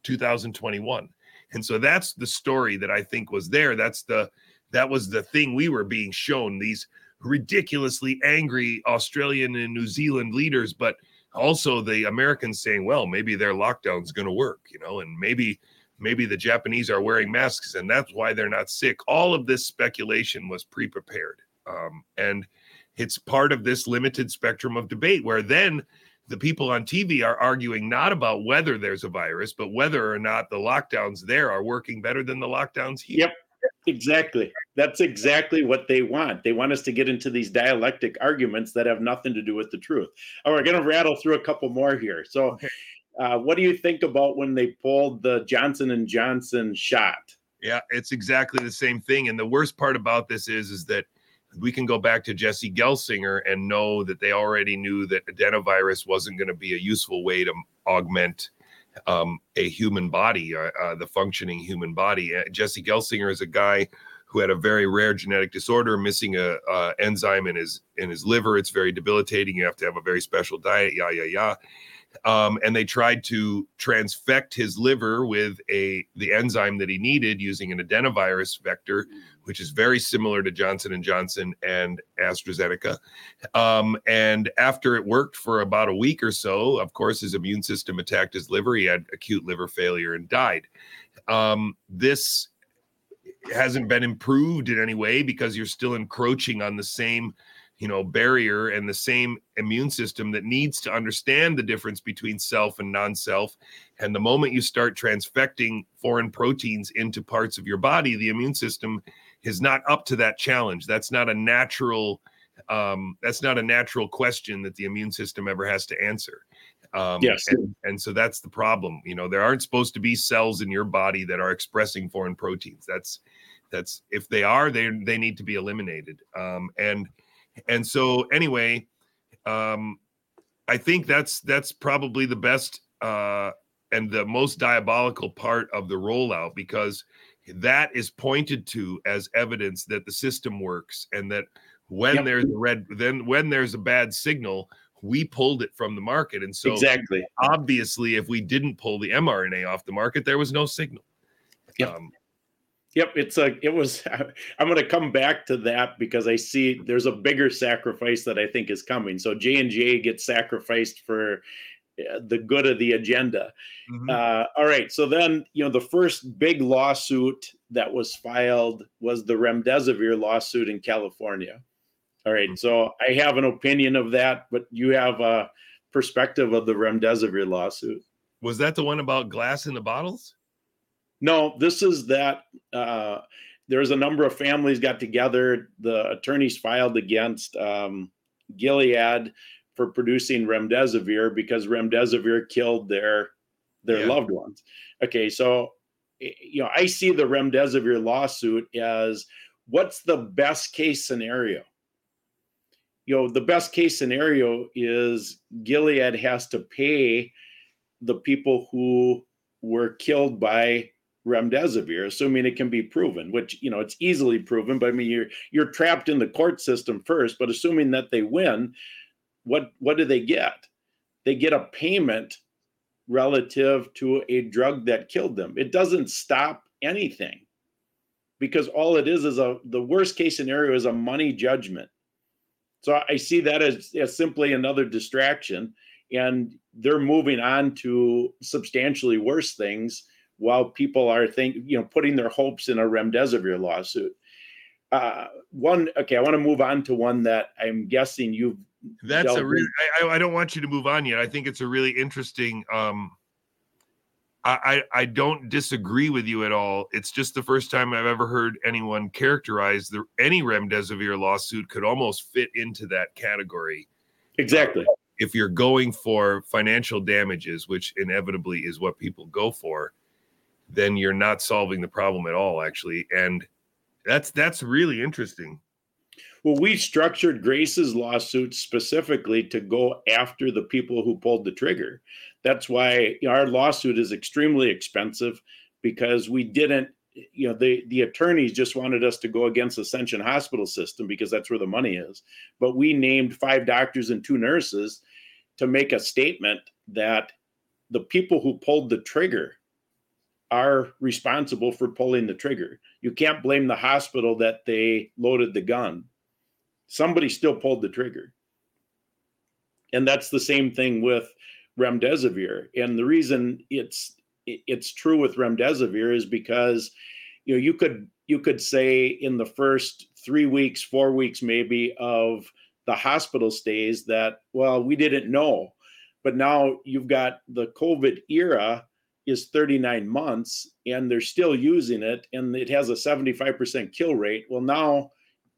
2021. And so that's the story that I think was there. That's the that was the thing we were being shown these ridiculously angry Australian and New Zealand leaders, but also the Americans saying, well, maybe their lockdown's going to work, you know, and maybe maybe the Japanese are wearing masks and that's why they're not sick. All of this speculation was pre-prepared, um, and it's part of this limited spectrum of debate where then the people on TV are arguing not about whether there's a virus, but whether or not the lockdowns there are working better than the lockdowns here. Yep. Exactly. That's exactly what they want. They want us to get into these dialectic arguments that have nothing to do with the truth. All right, we're going to rattle through a couple more here. So. Uh, what do you think about when they pulled the Johnson and Johnson shot? Yeah, it's exactly the same thing. And the worst part about this is, is that we can go back to Jesse Gelsinger and know that they already knew that adenovirus wasn't going to be a useful way to augment um, a human body, uh, uh, the functioning human body. Uh, Jesse Gelsinger is a guy who had a very rare genetic disorder, missing a enzyme in his in his liver. It's very debilitating. You have to have a very special diet. Yeah, yeah, yeah um, and they tried to transfect his liver with a the enzyme that he needed using an adenovirus vector, which is very similar to Johnson and Johnson and AstraZeneca. Um, and after it worked for about a week or so, of course, his immune system attacked his liver. He had acute liver failure and died. Um, this hasn't been improved in any way because you're still encroaching on the same you know barrier and the same immune system that needs to understand the difference between self and non-self. And the moment you start transfecting foreign proteins into parts of your body the immune system is not up to that challenge. That's not a natural um, that's not a natural question that the immune system ever has to answer. Um, yes. and, and so that's the problem. You know there aren't supposed to be cells in your body that are expressing foreign proteins. That's that's if they are they they need to be eliminated. Um, and and so anyway, um, I think that's that's probably the best uh, and the most diabolical part of the rollout because that is pointed to as evidence that the system works and that when yep. there's a red then when there's a bad signal we pulled it from the market and so exactly obviously if we didn't pull the mrna off the market there was no signal yep. Um, Yep, it's a it was I'm going to come back to that because I see there's a bigger sacrifice that I think is coming. So J&J gets sacrificed for uh, the good of the agenda. Mm-hmm. Uh, all right, so then you know the first big lawsuit that was filed was the remdesivir lawsuit in California. All right, mm-hmm. so I have an opinion of that, but you have a perspective of the remdesivir lawsuit. Was that the one about glass in the bottles? No, this is that uh, there's a number of families got together. The attorneys filed against um, Gilead for producing remdesivir because remdesivir killed their their yeah. loved ones. Okay, so you know, I see the remdesivir lawsuit as what's the best case scenario? You know, the best case scenario is Gilead has to pay the people who were killed by remdesivir, assuming it can be proven, which you know it's easily proven. But I mean, you're you're trapped in the court system first. But assuming that they win, what what do they get? They get a payment relative to a drug that killed them. It doesn't stop anything because all it is is a the worst case scenario is a money judgment. So I see that as, as simply another distraction, and they're moving on to substantially worse things while people are think you know putting their hopes in a remdesivir lawsuit. Uh, one okay, I want to move on to one that I'm guessing you've. That's a really. I, I don't want you to move on yet. I think it's a really interesting. Um, I, I don't disagree with you at all. It's just the first time I've ever heard anyone characterize the any remdesivir lawsuit could almost fit into that category. Exactly. If you're going for financial damages, which inevitably is what people go for, then you're not solving the problem at all, actually. And that's that's really interesting. Well, we structured Grace's lawsuit specifically to go after the people who pulled the trigger. That's why our lawsuit is extremely expensive because we didn't, you know, the, the attorneys just wanted us to go against Ascension Hospital System because that's where the money is. But we named five doctors and two nurses to make a statement that the people who pulled the trigger are responsible for pulling the trigger. You can't blame the hospital that they loaded the gun somebody still pulled the trigger. And that's the same thing with remdesivir. And the reason it's it's true with remdesivir is because you know you could you could say in the first 3 weeks, 4 weeks maybe of the hospital stays that well we didn't know. But now you've got the COVID era is 39 months and they're still using it and it has a 75% kill rate. Well now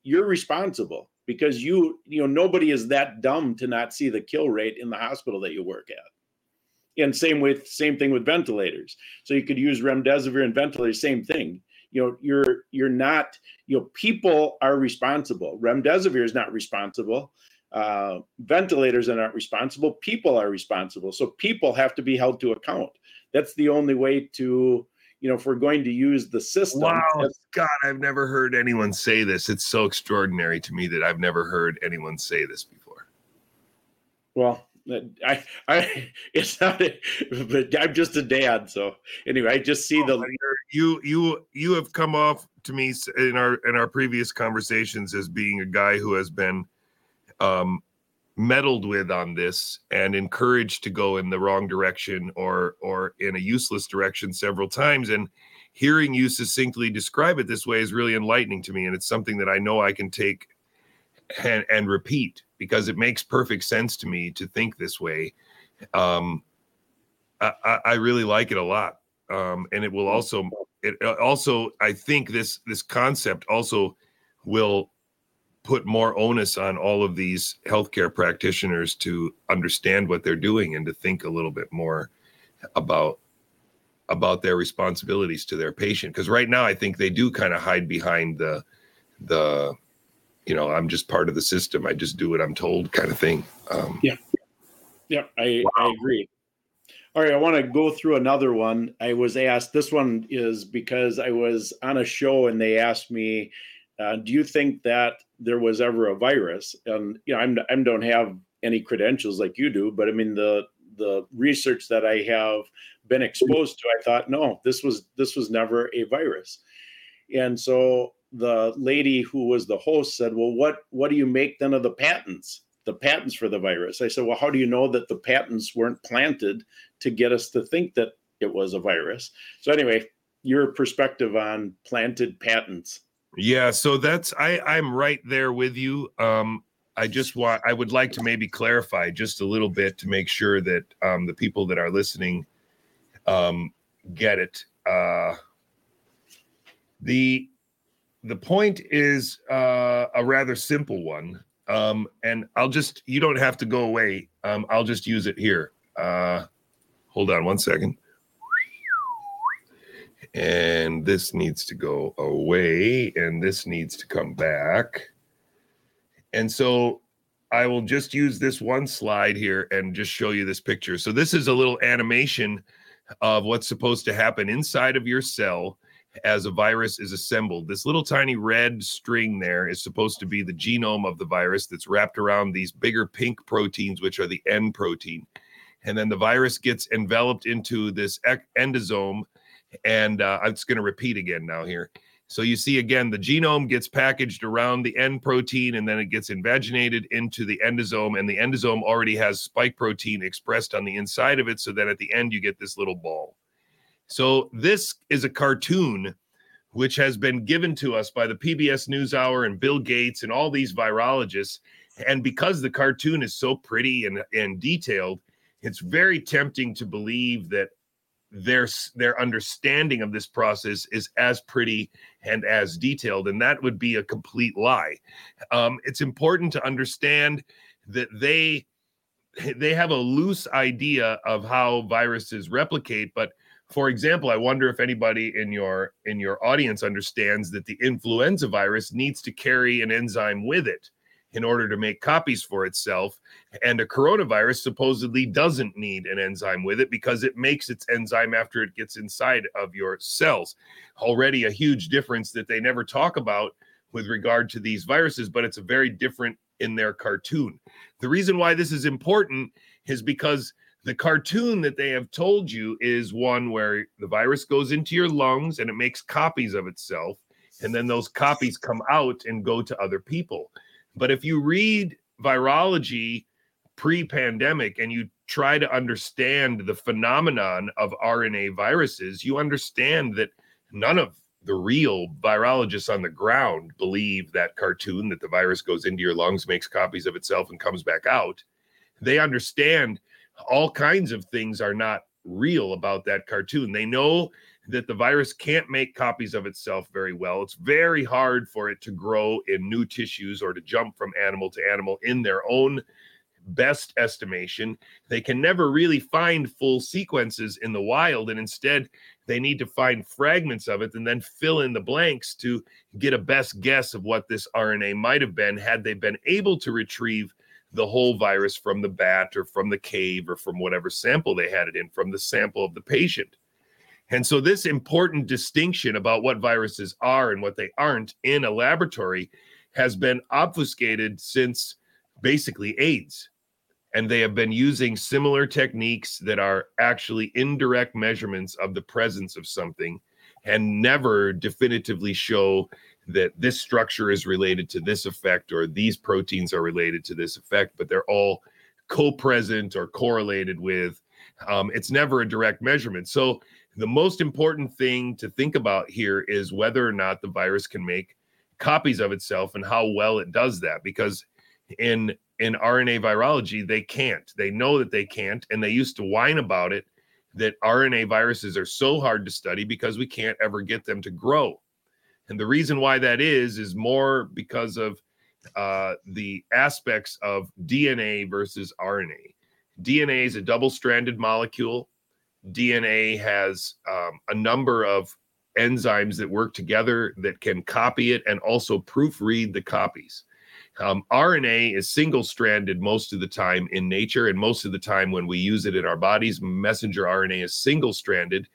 you're responsible because you you know nobody is that dumb to not see the kill rate in the hospital that you work at. And same with same thing with ventilators. So you could use remdesivir and ventilators same thing. You know you're you're not you know people are responsible. Remdesivir is not responsible. Uh, ventilators are not responsible. People are responsible. So people have to be held to account that's the only way to you know, if we're going to use the system. Wow, God, I've never heard anyone say this. It's so extraordinary to me that I've never heard anyone say this before. Well, I, I, it's not, a, but I'm just a dad. So anyway, I just see oh, the you, you, you have come off to me in our in our previous conversations as being a guy who has been um, meddled with on this and encouraged to go in the wrong direction or or in a useless direction several times. And hearing you succinctly describe it this way is really enlightening to me and it's something that i know i can take and, and repeat because it makes perfect sense to me to think this way. Um i i really like it a lot. Um and it will also it also i think this this concept also will put more onus on all of these healthcare practitioners to understand what they're doing and to think a little bit more about about their responsibilities to their patient. Because right now i think they do kind of hide behind the the you know i'm just part of the system. I just do what i'm told kind of thing. Um, yeah. Yeah i wow. i agree. All right i want to go through another one. I was asked this one is because i was on a show and they asked me uh, do you think that there was ever a virus? And you know, I'm I don't have any credentials like you do, but I mean the the research that I have been exposed to, I thought, no, this was this was never a virus. And so the lady who was the host said, "Well, what what do you make then of the patents? The patents for the virus?" I said, "Well, how do you know that the patents weren't planted to get us to think that it was a virus?" So anyway, your perspective on planted patents. Yeah, so that's I I'm right there with you. Um I just want I would like to maybe clarify just a little bit to make sure that um the people that are listening um get it. Uh the the point is uh a rather simple one. Um and I'll just you don't have to go away. Um I'll just use it here. Uh hold on one second and this needs to go away and this needs to come back. And so I will just use this one slide here and just show you this picture. So this is a little animation of what's supposed to happen inside of your cell as a virus is assembled. This little tiny red string there is supposed to be the genome of the virus that's wrapped around these bigger pink proteins, which are the N protein. And then the virus gets enveloped into this endosome. And uh, I'm just going to repeat again now here. So you see again, the genome gets packaged around the N protein and then it gets invaginated into the endosome. And the endosome already has spike protein expressed on the inside of it. So that at the end, you get this little ball. So this is a cartoon which has been given to us by the PBS NewsHour and Bill Gates and all these virologists. And because the cartoon is so pretty and, and detailed, it's very tempting to believe that their their understanding of this process is as pretty and as detailed and that would be a complete lie. Um, it's important to understand that they they have a loose idea of how viruses replicate but for example i wonder if anybody in your in your audience understands that the influenza virus needs to carry an enzyme with it in order to make copies for itself. And a coronavirus supposedly doesn't need an enzyme with it because it makes its enzyme after it gets inside of your cells. Already a huge difference that they never talk about with regard to these viruses, but it's a very different in their cartoon. The reason why this is important is because the cartoon that they have told you is one where the virus goes into your lungs and it makes copies of itself. And then those copies come out and go to other people. But if you read virology pre pandemic and you try to understand the phenomenon of RNA viruses, you understand that none of the real virologists on the ground believe that cartoon that the virus goes into your lungs, makes copies of itself, and comes back out. They understand all kinds of things are not real about that cartoon. They know that the virus can't make copies of itself very well. It's very hard for it to grow in new tissues or to jump from animal to animal in their own best estimation. They can never really find full sequences in the wild, and instead, they need to find fragments of it and then fill in the blanks to get a best guess of what this RNA might have been had they been able to retrieve the whole virus from the bat or from the cave or from whatever sample they had it in, from the sample of the patient. And so, this important distinction about what viruses are and what they aren't in a laboratory has been obfuscated since basically AIDS. And they have been using similar techniques that are actually indirect measurements of the presence of something and never definitively show that this structure is related to this effect or these proteins are related to this effect, but they're all co present or correlated with. Um, it's never a direct measurement. So, the most important thing to think about here is whether or not the virus can make copies of itself and how well it does that because in in RNA virology they can't. They know that they can't and they used to whine about it that RNA viruses are so hard to study because we can't ever get them to grow. And the reason why that is is more because of uh, the aspects of DNA versus RNA DNA is a double stranded molecule DNA has um, a number of enzymes that work together that can copy it and also proofread the copies. Um, RNA is single stranded most of the time in nature, and most of the time when we use it in our bodies, messenger RNA is single stranded.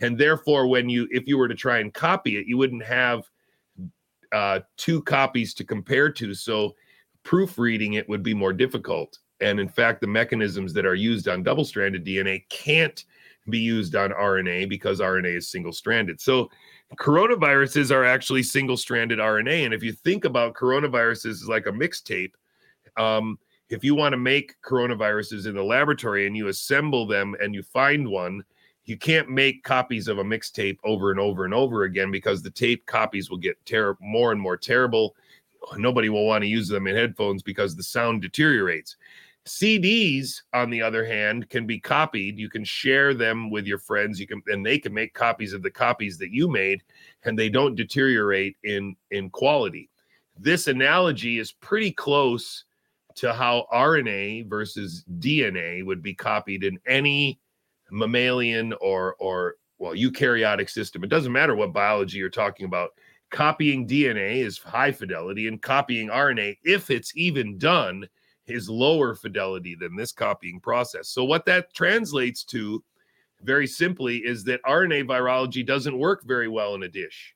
And therefore, when you, if you were to try and copy it, you wouldn't have uh, two copies to compare to. So proofreading it would be more difficult. And in fact, the mechanisms that are used on double stranded DNA can't be used on RNA because RNA is single stranded. So coronaviruses are actually single stranded RNA. And if you think about coronaviruses like a mixtape, um, if you want to make coronaviruses in the laboratory and you assemble them and you find one, you can't make copies of a mixtape over and over and over again because the tape copies will get ter- more and more terrible. Nobody will want to use them in headphones because the sound deteriorates. CDs, on the other hand, can be copied. You can share them with your friends. You can, and they can make copies of the copies that you made, and they don't deteriorate in in quality. This analogy is pretty close to how RNA versus DNA would be copied in any mammalian or or well eukaryotic system. It doesn't matter what biology you're talking about. Copying DNA is high fidelity, and copying RNA, if it's even done is lower fidelity than this copying process. So what that translates to very simply is that RNA virology doesn't work very well in a dish.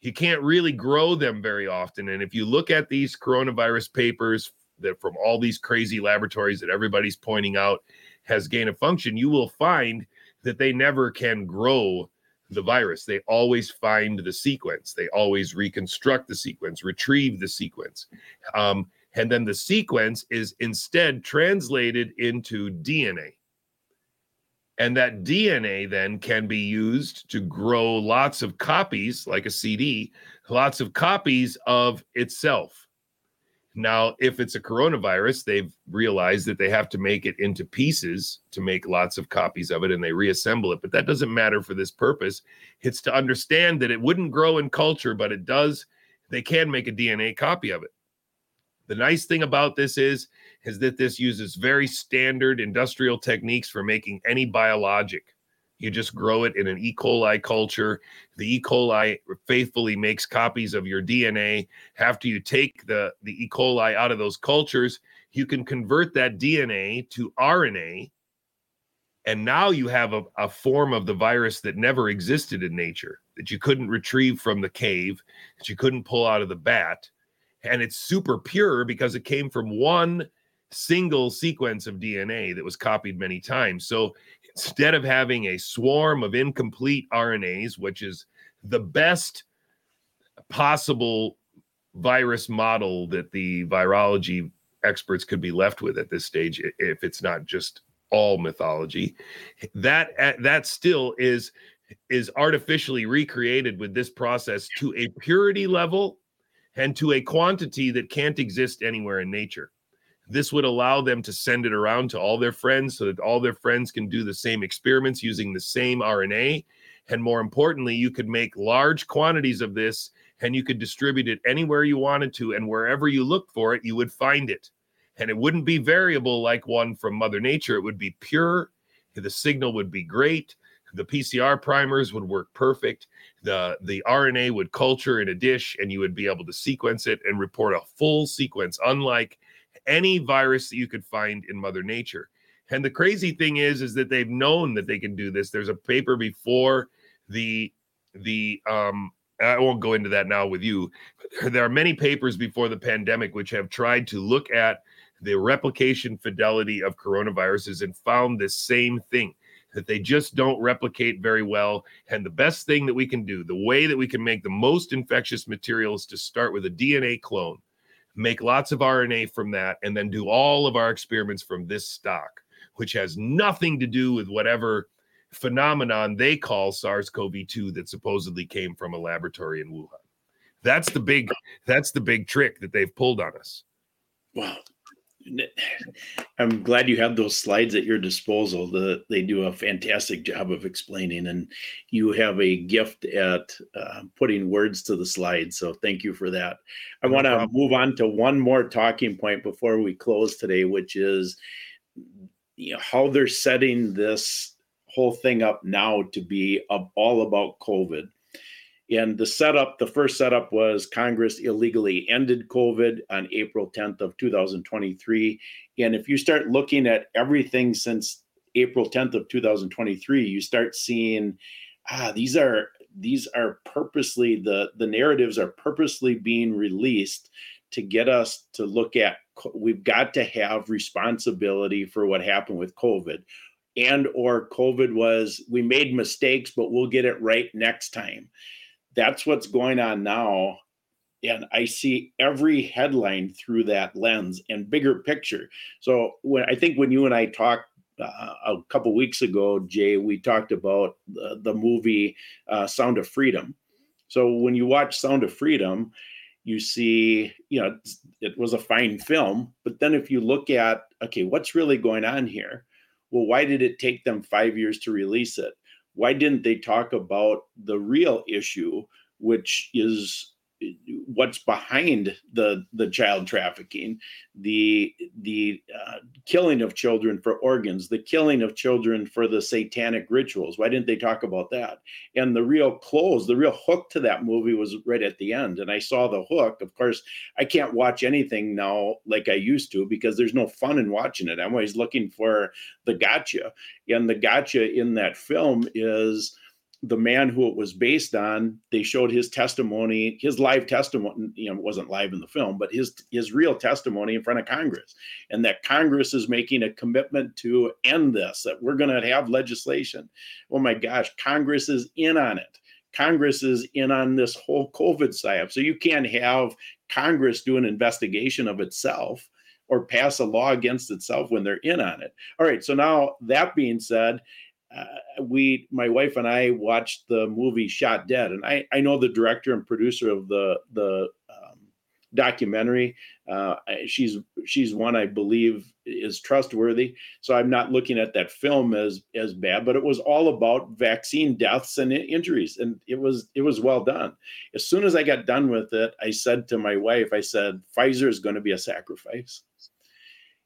You can't really grow them very often. And if you look at these coronavirus papers that from all these crazy laboratories that everybody's pointing out has gain of function, you will find that they never can grow the virus. They always find the sequence. They always reconstruct the sequence, retrieve the sequence. Um, and then the sequence is instead translated into DNA. And that DNA then can be used to grow lots of copies, like a CD, lots of copies of itself. Now, if it's a coronavirus, they've realized that they have to make it into pieces to make lots of copies of it and they reassemble it. But that doesn't matter for this purpose. It's to understand that it wouldn't grow in culture, but it does. They can make a DNA copy of it. The nice thing about this is, is that this uses very standard industrial techniques for making any biologic. You just grow it in an E. coli culture. The E. coli faithfully makes copies of your DNA. After you take the, the E. coli out of those cultures, you can convert that DNA to RNA. And now you have a, a form of the virus that never existed in nature, that you couldn't retrieve from the cave, that you couldn't pull out of the bat. And it's super pure because it came from one single sequence of DNA that was copied many times. So instead of having a swarm of incomplete RNAs, which is the best possible virus model that the virology experts could be left with at this stage, if it's not just all mythology, that uh, that still is is artificially recreated with this process to a purity level and to a quantity that can't exist anywhere in nature. This would allow them to send it around to all their friends so that all their friends can do the same experiments using the same RNA. And more importantly, you could make large quantities of this and you could distribute it anywhere you wanted to. And wherever you looked for it, you would find it. And it wouldn't be variable like one from Mother Nature. It would be pure. The signal would be great. The PCR primers would work perfect. The, the RNA would culture in a dish and you would be able to sequence it and report a full sequence, unlike any virus that you could find in Mother Nature. And the crazy thing is, is that they've known that they can do this. There's a paper before the the um I won't go into that now with you. There are many papers before the pandemic which have tried to look at the replication fidelity of coronaviruses and found the same thing that they just don't replicate very well. And the best thing that we can do, the way that we can make the most infectious material is to start with a DNA clone make lots of RNA from that, and then do all of our experiments from this stock, which has nothing to do with whatever phenomenon they call SARS-CoV-2 that supposedly came from a laboratory in Wuhan. That's the big that's the big trick that they've pulled on us. Wow. I'm glad you have those slides at your disposal. The, they do a fantastic job of explaining, and you have a gift at uh, putting words to the slides. So thank you for that. I no want to move on to one more talking point before we close today, which is you know, how they're setting this whole thing up now to be all about COVID. And the setup, the first setup was Congress illegally ended COVID on April 10th of 2023. And if you start looking at everything since April 10th of 2023, you start seeing ah, these are these are purposely the the narratives are purposely being released to get us to look at we've got to have responsibility for what happened with covid and or covid was we made mistakes but we'll get it right next time that's what's going on now. And i see every headline through that lens and bigger picture. So when i think when you and i talked uh, a couple weeks ago jay we talked about the, the movie uh, sound of freedom. So when you watch sound of freedom you see you know it was a fine film. But then if you look at okay what's really going on here? Well why did it take them five years to release it why didn't they talk about the real issue, which is what's behind the the child trafficking, the the uh, killing of children for organs, the killing of children for the satanic rituals. Why didn't they talk about that? And the real close, the real hook to that movie was right at the end. And I saw the hook. Of course, I can't watch anything now like I used to because there's no fun in watching it. I'm always looking for the gotcha. And the gotcha in that film is the man who it was based on they showed his testimony his live testimony you know it wasn't live in the film but his his real testimony in front of congress. And that congress is making a commitment to end this that we're going to have legislation. Oh my gosh congress is in on it. Congress is in on this whole covid psyop. So you can't have congress do an investigation of itself or pass a law against itself when they're in on it. All right so now that being said uh, we my wife and I watched the movie Shot Dead, and I I know the director and producer of the the um, documentary. Uh, she's she's one I believe is trustworthy. So I'm not looking at that film as as bad, but it was all about vaccine deaths and injuries, and it was it was well done. As soon as I got done with it, I said to my wife, I said Pfizer is going to be a sacrifice.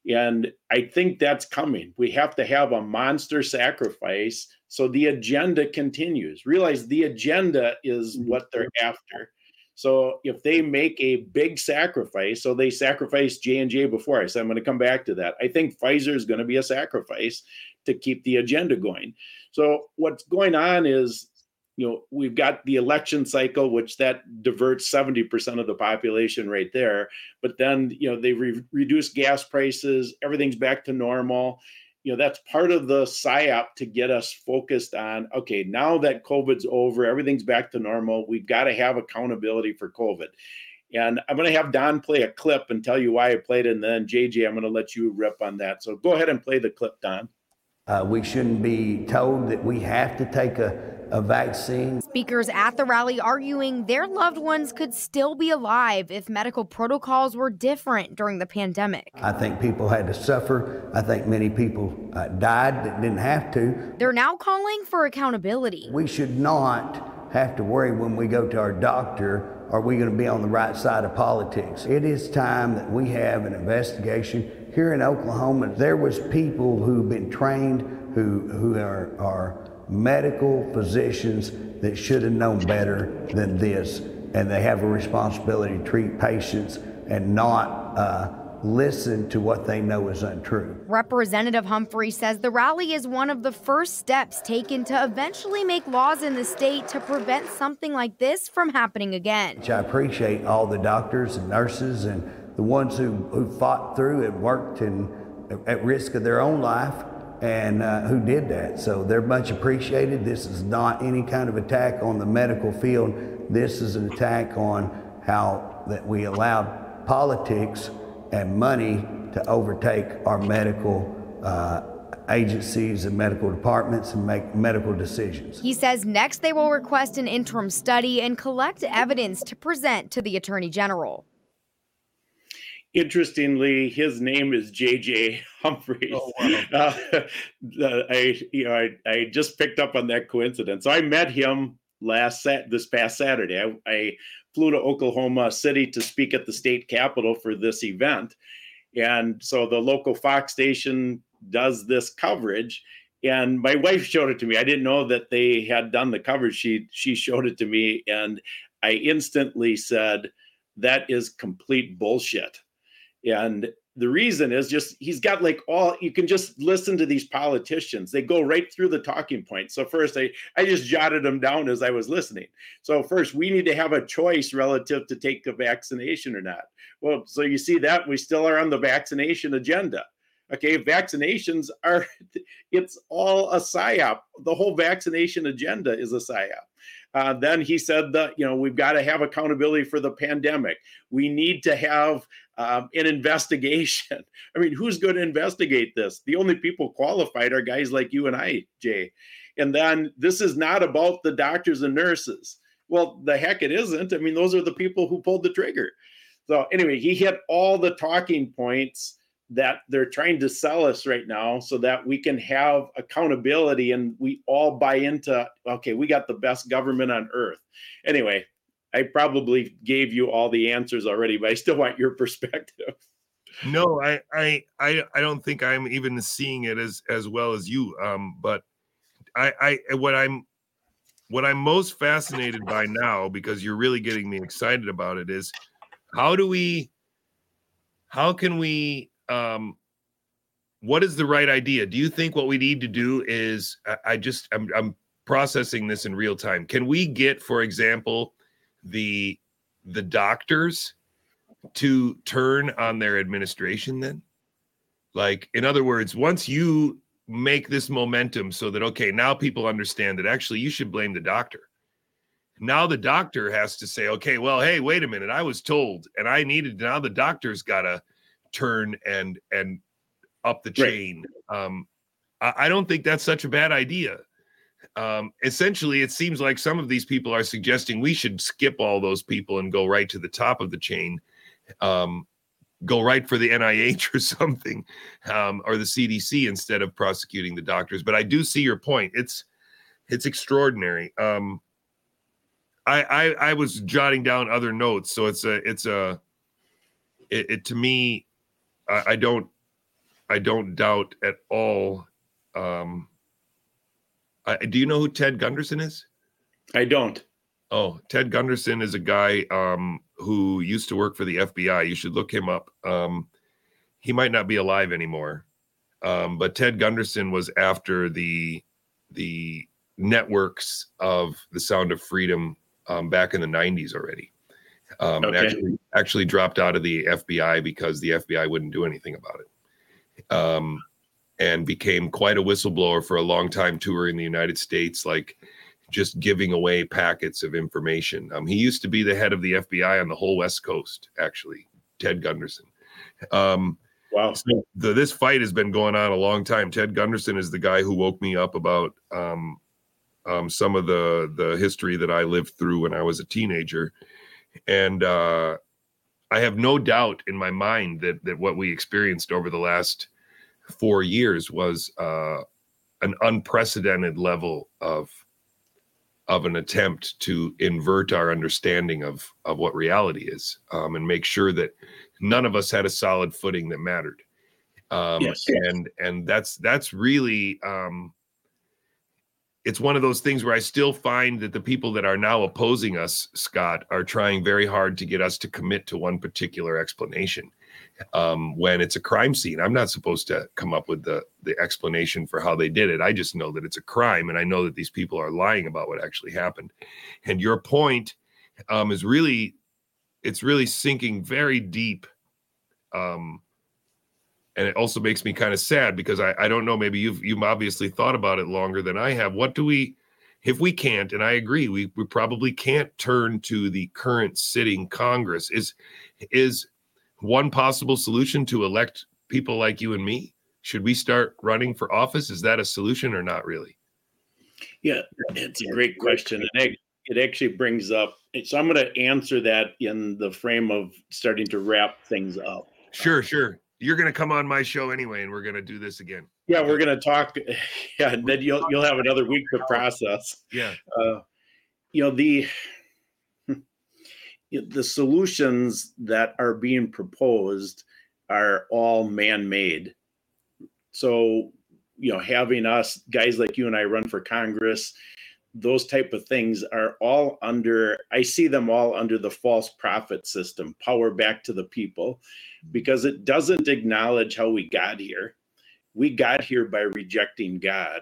And I think that's coming. We have to have a monster sacrifice so the agenda continues. Realize the agenda is mm-hmm. what they're after. So if they make a big sacrifice, so they sacrificed J and J before. I said I'm going to come back to that. I think Pfizer is going to be a sacrifice to keep the agenda going. So what's going on is you know we've got the election cycle which that diverts 70% of the population right there. But then you know they re- reduce gas prices everything's back to normal. You know that's part of the psyop to get us focused on okay now that covid's over everything's back to normal we've got to have accountability for covid. And i'm going to have don play a clip and tell you why i played it and then jj i'm going to let you rip on that. So go ahead and play the clip don. Uh, we shouldn't be told that we have to take a a vaccine. Speakers at the rally arguing their loved ones could still be alive if medical protocols were different during the pandemic. I think people had to suffer. I think many people uh, died that didn't have to. They're now calling for accountability. We should not have to worry when we go to our doctor are we going to be on the right side of politics? It is time that we have an investigation. Here in Oklahoma, there was people who've been trained who, who are, are medical physicians that should have known better than this, and they have a responsibility to treat patients and not uh, listen to what they know is untrue. Representative Humphrey says the rally is one of the first steps taken to eventually make laws in the state to prevent something like this from happening again. Which I appreciate all the doctors and nurses and the ones who, who fought through and worked and at risk of their own life and uh, who did that. So they're much appreciated. This is not any kind of attack on the medical field. This is an attack on how that we allowed politics and money to overtake our medical uh, agencies and medical departments and make medical decisions. He says next they will request an interim study and collect evidence to present to the Attorney General interestingly, his name is J.J. Humphreys. Oh, wow. uh, I, you know, I, I just picked up on that coincidence. So I met him last sat this past Saturday. I, I flew to Oklahoma City to speak at the state capitol for this event, and so the local Fox station does this coverage. And my wife showed it to me. I didn't know that they had done the coverage. She she showed it to me, and I instantly said, "That is complete bullshit." And the reason is just he's got like all you can just listen to these politicians. They go right through the talking points so first i i just jotted them down as i was listening. So first we need to have a choice relative to take the vaccination or not. Well so you see that we still are on the vaccination agenda. Okay vaccinations are it's all a psyop. The whole vaccination agenda is a psyop. Uh, then he said that you know we've got to have accountability for the pandemic. We need to have um, an investigation. I mean, who's going to investigate this? The only people qualified are guys like you and I, Jay. And then this is not about the doctors and nurses. Well, the heck it isn't. I mean, those are the people who pulled the trigger. So anyway, he hit all the talking points that they're trying to sell us right now so that we can have accountability and we all buy into okay we got the best government on earth anyway I probably gave you all the answers already, but I still want your perspective. No, I, I, I, I don't think I'm even seeing it as as well as you. Um, but I, I, what I'm, what I'm most fascinated by now, because you're really getting me excited about it, is how do we, how can we, um, what is the right idea? Do you think what we need to do is, I, I just, I'm, I'm processing this in real time. Can we get, for example, the the doctors to turn on their administration then? Like, in other words, once you make this momentum so that, okay, now people understand that actually you should blame the doctor. Now the doctor has to say, okay, well, hey, wait a minute, I was told and I needed now the doctor's got to turn and and up the chain. Right. Um, I, I don't think that's such a bad idea um, essentially, it seems like some of these people are suggesting we should skip all those people and go right to the top of the chain, um, go right for the NIH or something, um, or the CDC instead of prosecuting the doctors. But I do see your point. It's it's extraordinary. Um, I, I I was jotting down other notes, so it's a it's a it, it to me. I, I don't I don't doubt at all. Um, uh, do you know who Ted Gunderson is? I don't. Oh, Ted Gunderson is a guy um, who used to work for the FBI. You should look him up. Um, he might not be alive anymore, um, but Ted Gunderson was after the the networks of the Sound of Freedom um, back in the '90s already. Um, okay. actually, actually dropped out of the FBI because the FBI wouldn't do anything about it. And became quite a whistleblower for a long time touring the United States, like just giving away packets of information. Um, he used to be the head of the FBI on the whole West Coast, actually, Ted Gunderson. Um, wow. So the, this fight has been going on a long time. Ted Gunderson is the guy who woke me up about um, um, some of the the history that I lived through when I was a teenager, and uh, I have no doubt in my mind that that what we experienced over the last four years was uh, an unprecedented level of of an attempt to invert our understanding of of what reality is um, and make sure that none of us had a solid footing that mattered um, yes. and and that's that's really um, it's one of those things where I still find that the people that are now opposing us, Scott, are trying very hard to get us to commit to one particular explanation um, when it's a crime scene. I'm not supposed to come up with the the explanation for how they did it. I just know that it's a crime, and I know that these people are lying about what actually happened. And your point um, is really, it's really sinking very deep. Um, and it also makes me kind of sad because I, I don't know maybe you've you've obviously thought about it longer than I have. What do we if we can't and I agree we we probably can't turn to the current sitting Congress is is one possible solution to elect people like you and me? Should we start running for office? Is that a solution or not really? Yeah, it's a great question. And it, actually brings up, so I'm going to answer that in the frame of starting to wrap things up. Sure, sure. You're going to come on my show anyway, and we're going to do this again. Yeah, we're going to talk. Yeah, then you'll you'll have another week to process. Yeah. Uh, you know the the solutions that are being proposed are all man-made. So you know having us guys like you and i run for congress those type of things are all under i see them all under the false profit system power back to the people because it doesn't acknowledge how we got here. We got here by rejecting god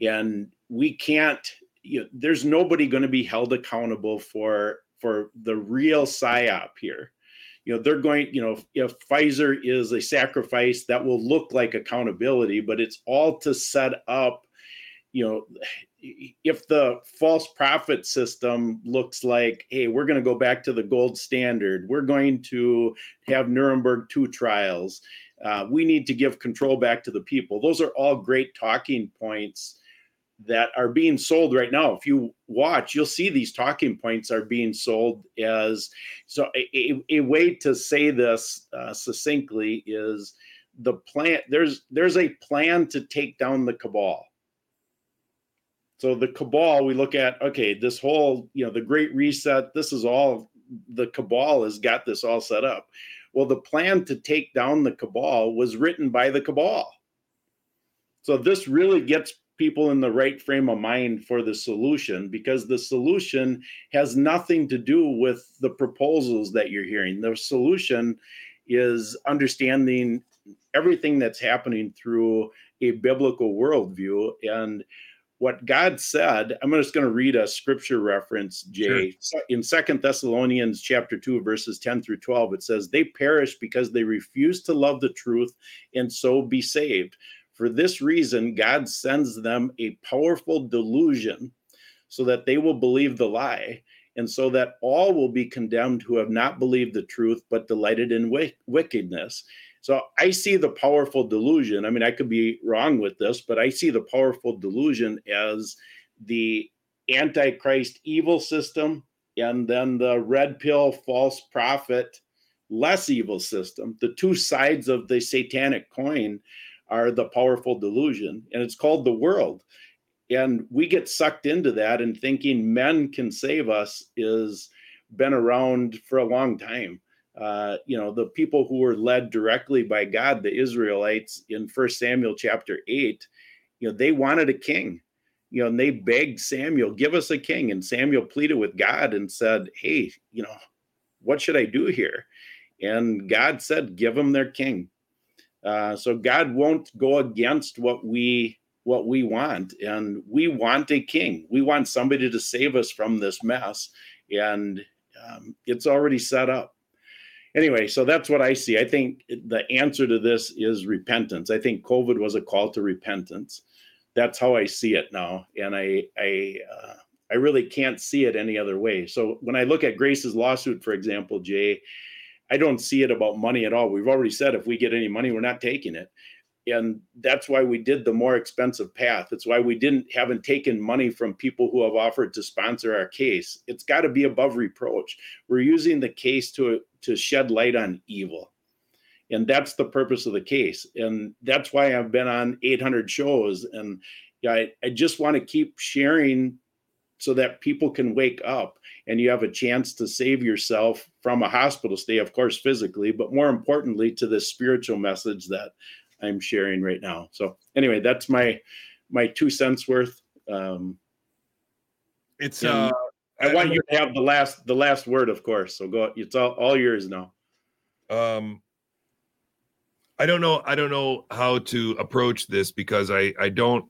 and we can't you know, there's nobody going to be held accountable for for the real psyop here. You know, they're going, you know, if Pfizer is a sacrifice that will look like accountability, but it's all to set up, you know, if the false profit system looks like, hey, we're going to go back to the gold standard, we're going to have Nuremberg 2 trials, uh, we need to give control back to the people. Those are all great talking points that are being sold right now. If you watch, you'll see these talking points are being sold as so. A, a way to say this uh, succinctly is the plan. There's there's a plan to take down the cabal. So the cabal, we look at, okay, this whole, you know, the great reset, this is all the cabal has got this all set up. Well, the plan to take down the cabal was written by the cabal. So this really gets people in the right frame of mind for the solution because the solution has nothing to do with the proposals that you're hearing. The solution is understanding everything that's happening through a biblical worldview and what God said, I'm just going to read a scripture reference, Jay. Sure. In Second Thessalonians chapter 2, verses 10 through 12, it says, They perish because they refuse to love the truth and so be saved. For this reason, God sends them a powerful delusion so that they will believe the lie, and so that all will be condemned who have not believed the truth but delighted in wickedness. So I see the powerful delusion. I mean, I could be wrong with this, but I see the powerful delusion as the antichrist evil system and then the red pill false prophet less evil system. The two sides of the satanic coin are the powerful delusion, and it's called the world. And we get sucked into that and thinking men can save us is been around for a long time uh, you know, the people who were led directly by God, the Israelites in First Samuel chapter 8, you know, they wanted a king, you know, and they begged Samuel, give us a king. And Samuel pleaded with God and said, hey, you know, what should I do here? And God said, give them their king. Uh, so God won't go against what we what we want and we want a king we want somebody to save us from this mess and um, it's already set up anyway, so that's what I see. I think the answer to this is repentance. I think COVID was a call to repentance. That's how I see it now, and I I uh, I really can't see it any other way. So when I look at Grace's lawsuit, for example, Jay, I don't see it about money at all. We've already said if we get any money, we're not taking it. And that's why we did the more expensive path. It's why we didn't haven't taken money from people who have offered to sponsor our case. It's got to be above reproach. We're using the case to to shed light on evil. And that's the purpose of the case. And that's why i've been on 800 shows. And I, I just want to keep sharing so that people can wake up and you have a chance to save yourself from a hospital stay, of course, physically, but more importantly, to this spiritual message that I'm sharing right now. So anyway, that's my my two cents worth. Um, it's uh, I want you to have the last the last word, of course. So go. It's all all yours now. Um, I don't know. I don't know how to approach this because I I don't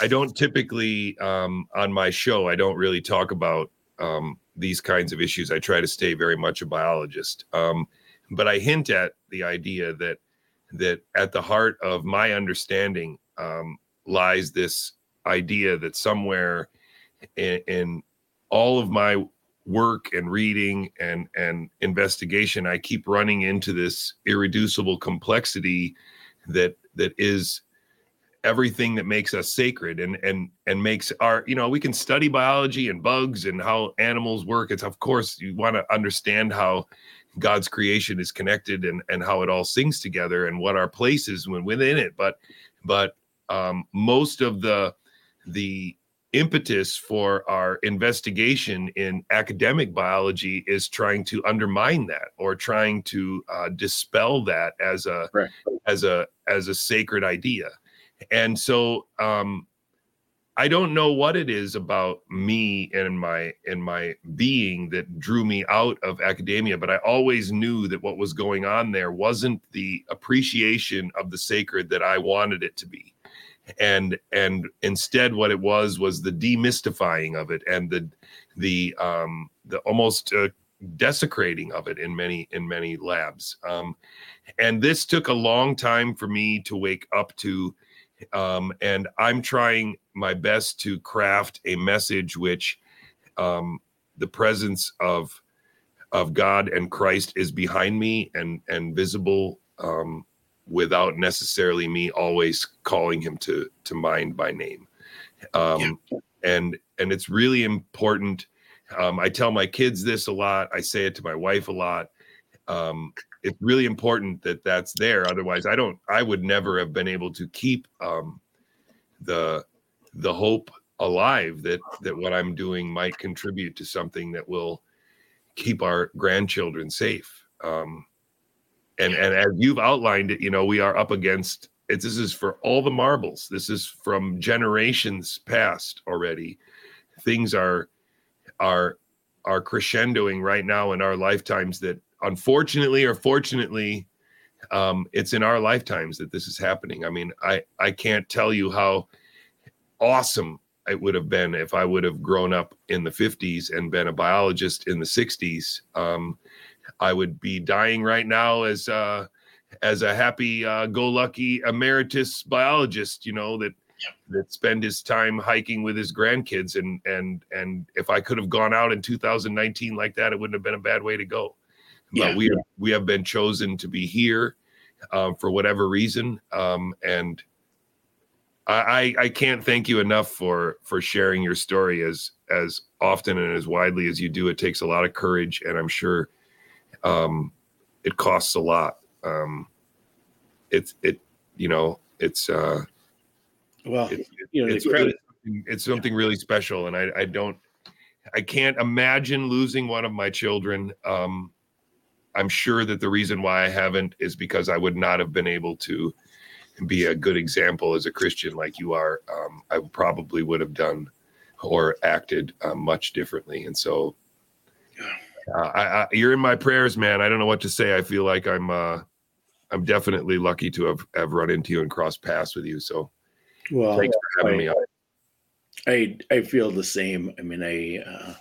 I don't typically um, on my show. I don't really talk about um, these kinds of issues. I try to stay very much a biologist. Um, but I hint at the idea that that at the heart of my understanding um, lies this idea that somewhere in, in, all of my work and reading and and investigation i keep running into this irreducible complexity that that is everything that makes us sacred and and and makes our you know we can study biology and bugs and how animals work it's of course you want to understand how God's creation is connected and and how it all sings together and what our place is when within it. But but um, most of the the impetus for our investigation in academic biology is trying to undermine that or trying to uh, dispel that as a right. as a as a sacred idea and so um, I don't know what it is about me and my and my being that drew me out of academia, but I always knew that what was going on there wasn't the appreciation of the sacred that I wanted it to be. And and instead what it was was the demystifying of it and the the um the almost uh, desecrating of it in many in many labs. Um and this took a long time for me to wake up to um, and I'm trying my best to craft a message which um, the presence of of God and Christ is behind me and and visible um, without necessarily me always calling him to to mind by name. Um, yeah. And and it's really important. Um, I tell my kids this a lot. I say it to my wife a lot. Um, it's really important that that's there. Otherwise, I don't. I would never have been able to keep um, the the hope alive that that what I'm doing might contribute to something that will keep our grandchildren safe. Um, and and as you've outlined it, you know, we are up against it's this is for all the marbles. This is from generations past already. Things are are are crescendoing right now in our lifetimes that unfortunately or fortunately um, it's in our lifetimes that this is happening. I mean, I I can't tell you how awesome it would have been if I would have grown up in the 50s and been a biologist in the 60s. Um, I would be dying right now as uh, as a happy uh, go lucky emeritus biologist, you know, that that spend his time hiking with his grandkids and and and if I could have gone out in 2019 like that, it wouldn't have been a bad way to go. But yeah. we have, we have been chosen to be here uh, for whatever reason, um, and I, I can't thank you enough for for sharing your story as as often and as widely as you do. It takes a lot of courage, and I'm sure um, it costs a lot. Um, it's it you know it's uh, well it, you know it's, really, it's something really special, and I I don't I can't imagine losing one of my children. Um, I'm sure that the reason why I haven't is because I would not have been able to be a good example as a Christian like you are, um, I probably would have done or acted uh, much differently. And so, uh, I, I, you're in my prayers, man. I don't know what to say. I feel like I'm, uh, I'm definitely lucky to have, have run into you and crossed paths with you. So, well, thanks for having I, me on. I I feel the same. I mean, I uh,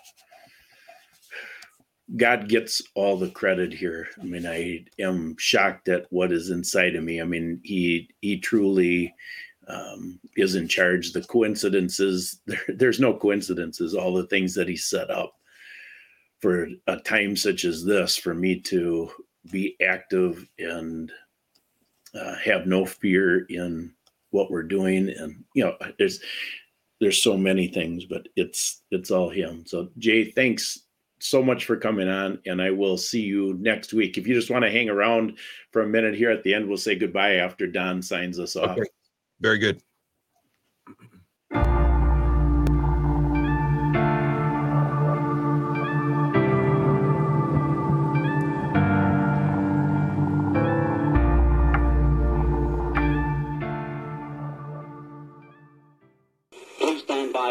God gets all the credit here. I mean, I am shocked at what is inside of me. I mean, he he truly um, is in charge. The coincidences, there, there's no coincidences. All the things that he set up for a time such as this, for me to be active and uh, have no fear in what we're doing, and you know, there's there's so many things, but it's it's all him. So Jay, thanks so much for coming on, and I will see you next week. If you just want to hang around for a minute here at the end, we'll say goodbye after Don signs us off. Okay. Very good.